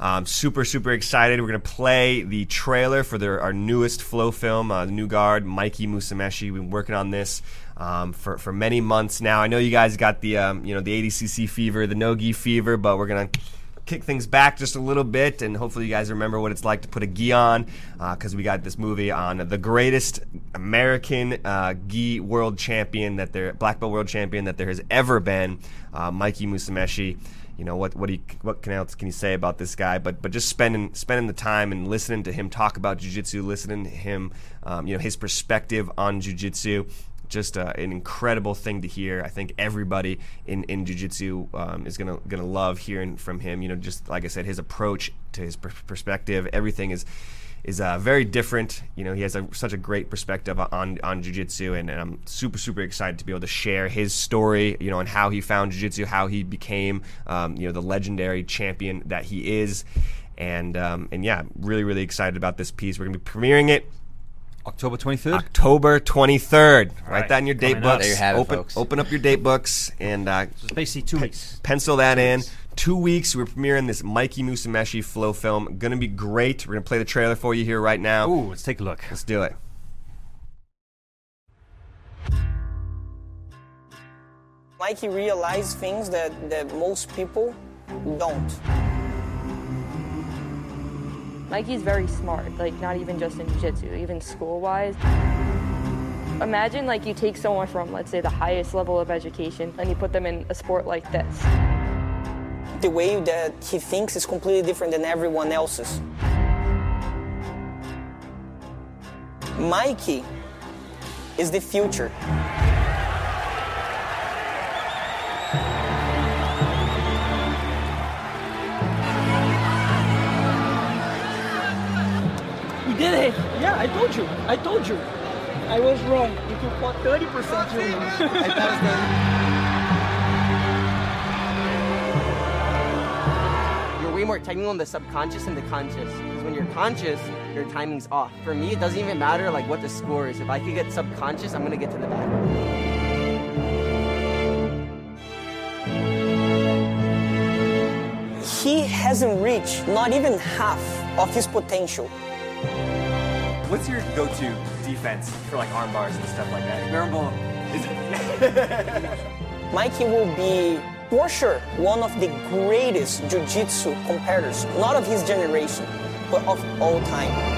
Um, super, super excited. We're going to play the trailer for their, our newest Flow film, uh, new guard, Mikey Musumeci. We've been working on this um, for, for many months now. I know you guys got the, um, you know, the ADCC fever, the no-gi fever, but we're going to kick things back just a little bit, and hopefully you guys remember what it's like to put a gi on, because we got this movie on the greatest American uh, gi world champion that there, black belt world champion that there has ever been, uh, Mikey Musumeci. You know what? What do you, what can else can you say about this guy? But but just spending spending the time and listening to him talk about jujitsu, listening to him, um, you know, his perspective on jujitsu just uh, an incredible thing to hear. I think everybody in in jiu-jitsu um, is gonna gonna love hearing from him. You know, just like I said, his approach to his per- perspective, everything is is uh, very different. You know, he has a, such a great perspective on on jiu-jitsu, and, and I'm super super excited to be able to share his story. You know, and how he found jiu-jitsu, how he became um, you know the legendary champion that he is. And um, and yeah, really really excited about this piece. We're gonna be premiering it October twenty third. October 23rd. Write right, that in your date coming up. books. There you have it, open, folks. open up your date books and uh, It's basically two weeks. pencil that in. two weeks. We're premiering this Mikey Musumeci flow film. Gonna be great. We're gonna play the trailer for you here right now. Ooh, let's take a look. Let's do it. Mikey realized things that, that most people don't. Mikey's very smart, like not even just in jiu-jitsu, even school-wise. Imagine like you take someone from, let's say, the highest level of education and you put them in a sport like this. The way that he thinks is completely different than everyone else's. Mikey is the future. Did it! Yeah, I told you. I told you. I was wrong. If you fought 30% human, I passed them. You're way more technical in the subconscious and the conscious. Because when you're conscious, your timing's off. For me, it doesn't even matter like what the score is. If I could get subconscious, I'm gonna get to the back. He hasn't reached not even half of his potential. What's your go-to defense for like arm bars and stuff like that? Is it? Mikey will be, for sure, one of the greatest jiu-jitsu competitors, not of his generation, but of all time.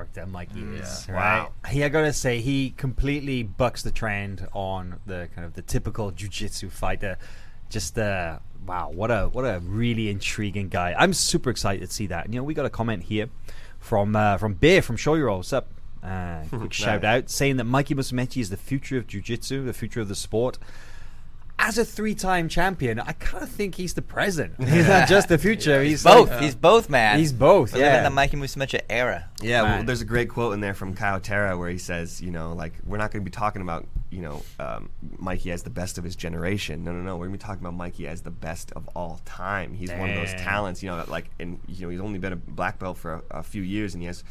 Character Mikey is. Yeah. Right? Wow. He, I gotta say, he completely bucks the trend on the kind of the typical jujitsu fighter. Just uh, wow, what a what a really intriguing guy. I'm super excited to see that. And, you know, we got a comment here from uh, from Bear from Show Your What's up? Uh, quick shout out saying that Mikey Musumeci is the future of jiu-jitsu, the future of the sport. As a three-time champion, I kind of think he's the present. He's not just the future. He's both. like- he's both, man. He's both. We live in Yeah. the Mikey Musumeci era. Yeah, well, there's a great quote in there from Kyle Terra where he says, you know, like we're not going to be talking about, you know, um, Mikey as the best of his generation. No, no, no. We're going to be talking about Mikey as the best of all time. He's one of those talents, you know, that, like, and you know, he's only been a black belt for a, a few years, and he has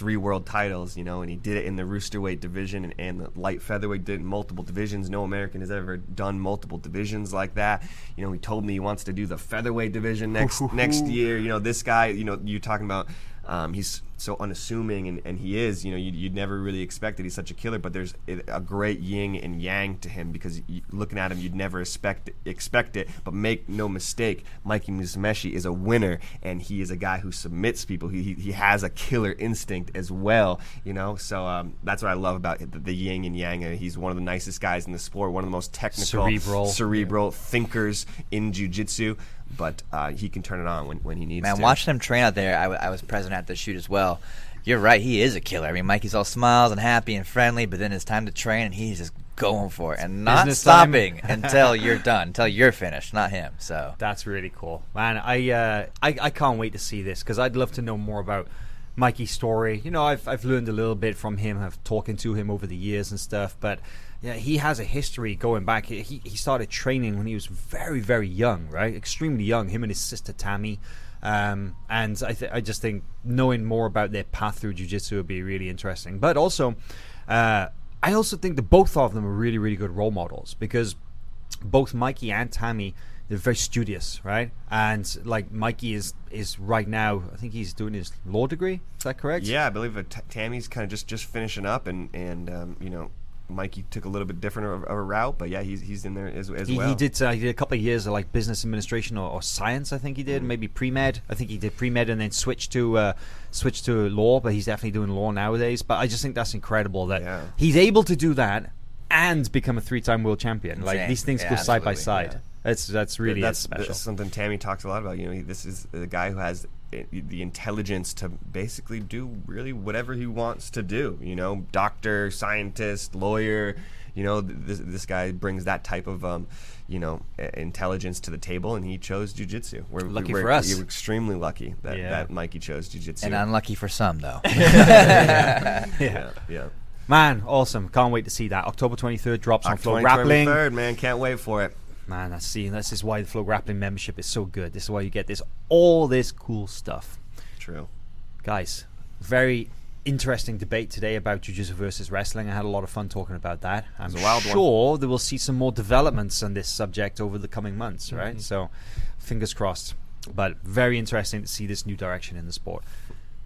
three world titles, you know, and he did it in the roosterweight division and, and the light featherweight did it in multiple divisions. No American has ever done multiple divisions like that. You know, he told me he wants to do the featherweight division next next year. You know, this guy, you know, you're talking about. Um, he's so unassuming, and, and he is. You know, you'd, you'd never really expect that He's such a killer, but there's a great yin and yang to him because you, looking at him, you'd never expect expect it. But make no mistake, Mikey Musumeci is a winner, and he is a guy who submits people. He, he, he has a killer instinct as well. You know, so um, that's what I love about the, the yin and yang. Uh, he's one of the nicest guys in the sport, one of the most technical, Cerebral. cerebral thinkers in jiu-jitsu. But uh, he can turn it on when, when he needs to. Man, to. watching him train out there, I, w- I was present at the shoot as well. You're right, he is a killer. I mean, Mikey's all smiles and happy and friendly, but then it's time to train, and he's just going for it and not Business stopping until you're done, until you're finished, not him. So That's really cool, man. I uh, I, I can't wait to see this because I'd love to know more about Mikey's story. You know, I've I've learned a little bit from him, I've talking to him over the years and stuff. But yeah, he has a history going back. He he started training when he was very very young, right? Extremely young. Him and his sister Tammy. Um, and I th- I just think knowing more about their path through jiu-jitsu would be really interesting. But also, uh, I also think that both of them are really really good role models because both Mikey and Tammy they're very studious, right? And like Mikey is is right now, I think he's doing his law degree. Is that correct? Yeah, I believe T- Tammy's kind of just, just finishing up, and and um, you know, Mikey took a little bit different of, of a route, but yeah, he's he's in there as, as He, well. he did. Uh, he did a couple of years of like business administration or, or science. I think he Mm. did. Maybe pre med. I think he did pre med and then switched to uh, switched to law. But he's definitely doing law nowadays. But I just think that's incredible that Yeah. he's able to do that and become a three time world champion. Like Insane. these things Yeah, go side by side. Yeah. That's that's really that's, special. that's something Tammy talks a lot about. You know, he, this is the guy who has i- the intelligence to basically do really whatever he wants to do. You know, doctor, scientist, lawyer. You know, this, this guy brings that type of um, you know intelligence to the table, and he chose jujitsu. We're Lucky we're, for us. We're extremely lucky that, Yeah. that Mikey chose jujitsu. and unlucky for some though. yeah, yeah. Man, awesome! Can't wait to see that. October twenty third drops on Flo October Grappling. 23rd, man. Can't wait for it. Man, I see, this is why the Flo Grappling membership is so good. This is why you get this all this cool stuff. True. Guys, very interesting debate today about jiu-jitsu versus wrestling. I had a lot of fun talking about that. I'm a wild one. sure that we'll see some more developments on this subject over the coming months, right? Mm-hmm. So, fingers crossed. But very interesting to see this new direction in the sport.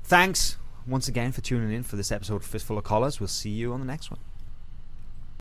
Thanks once again for tuning in for this episode of Fistful of Collars. We'll see you on the next one.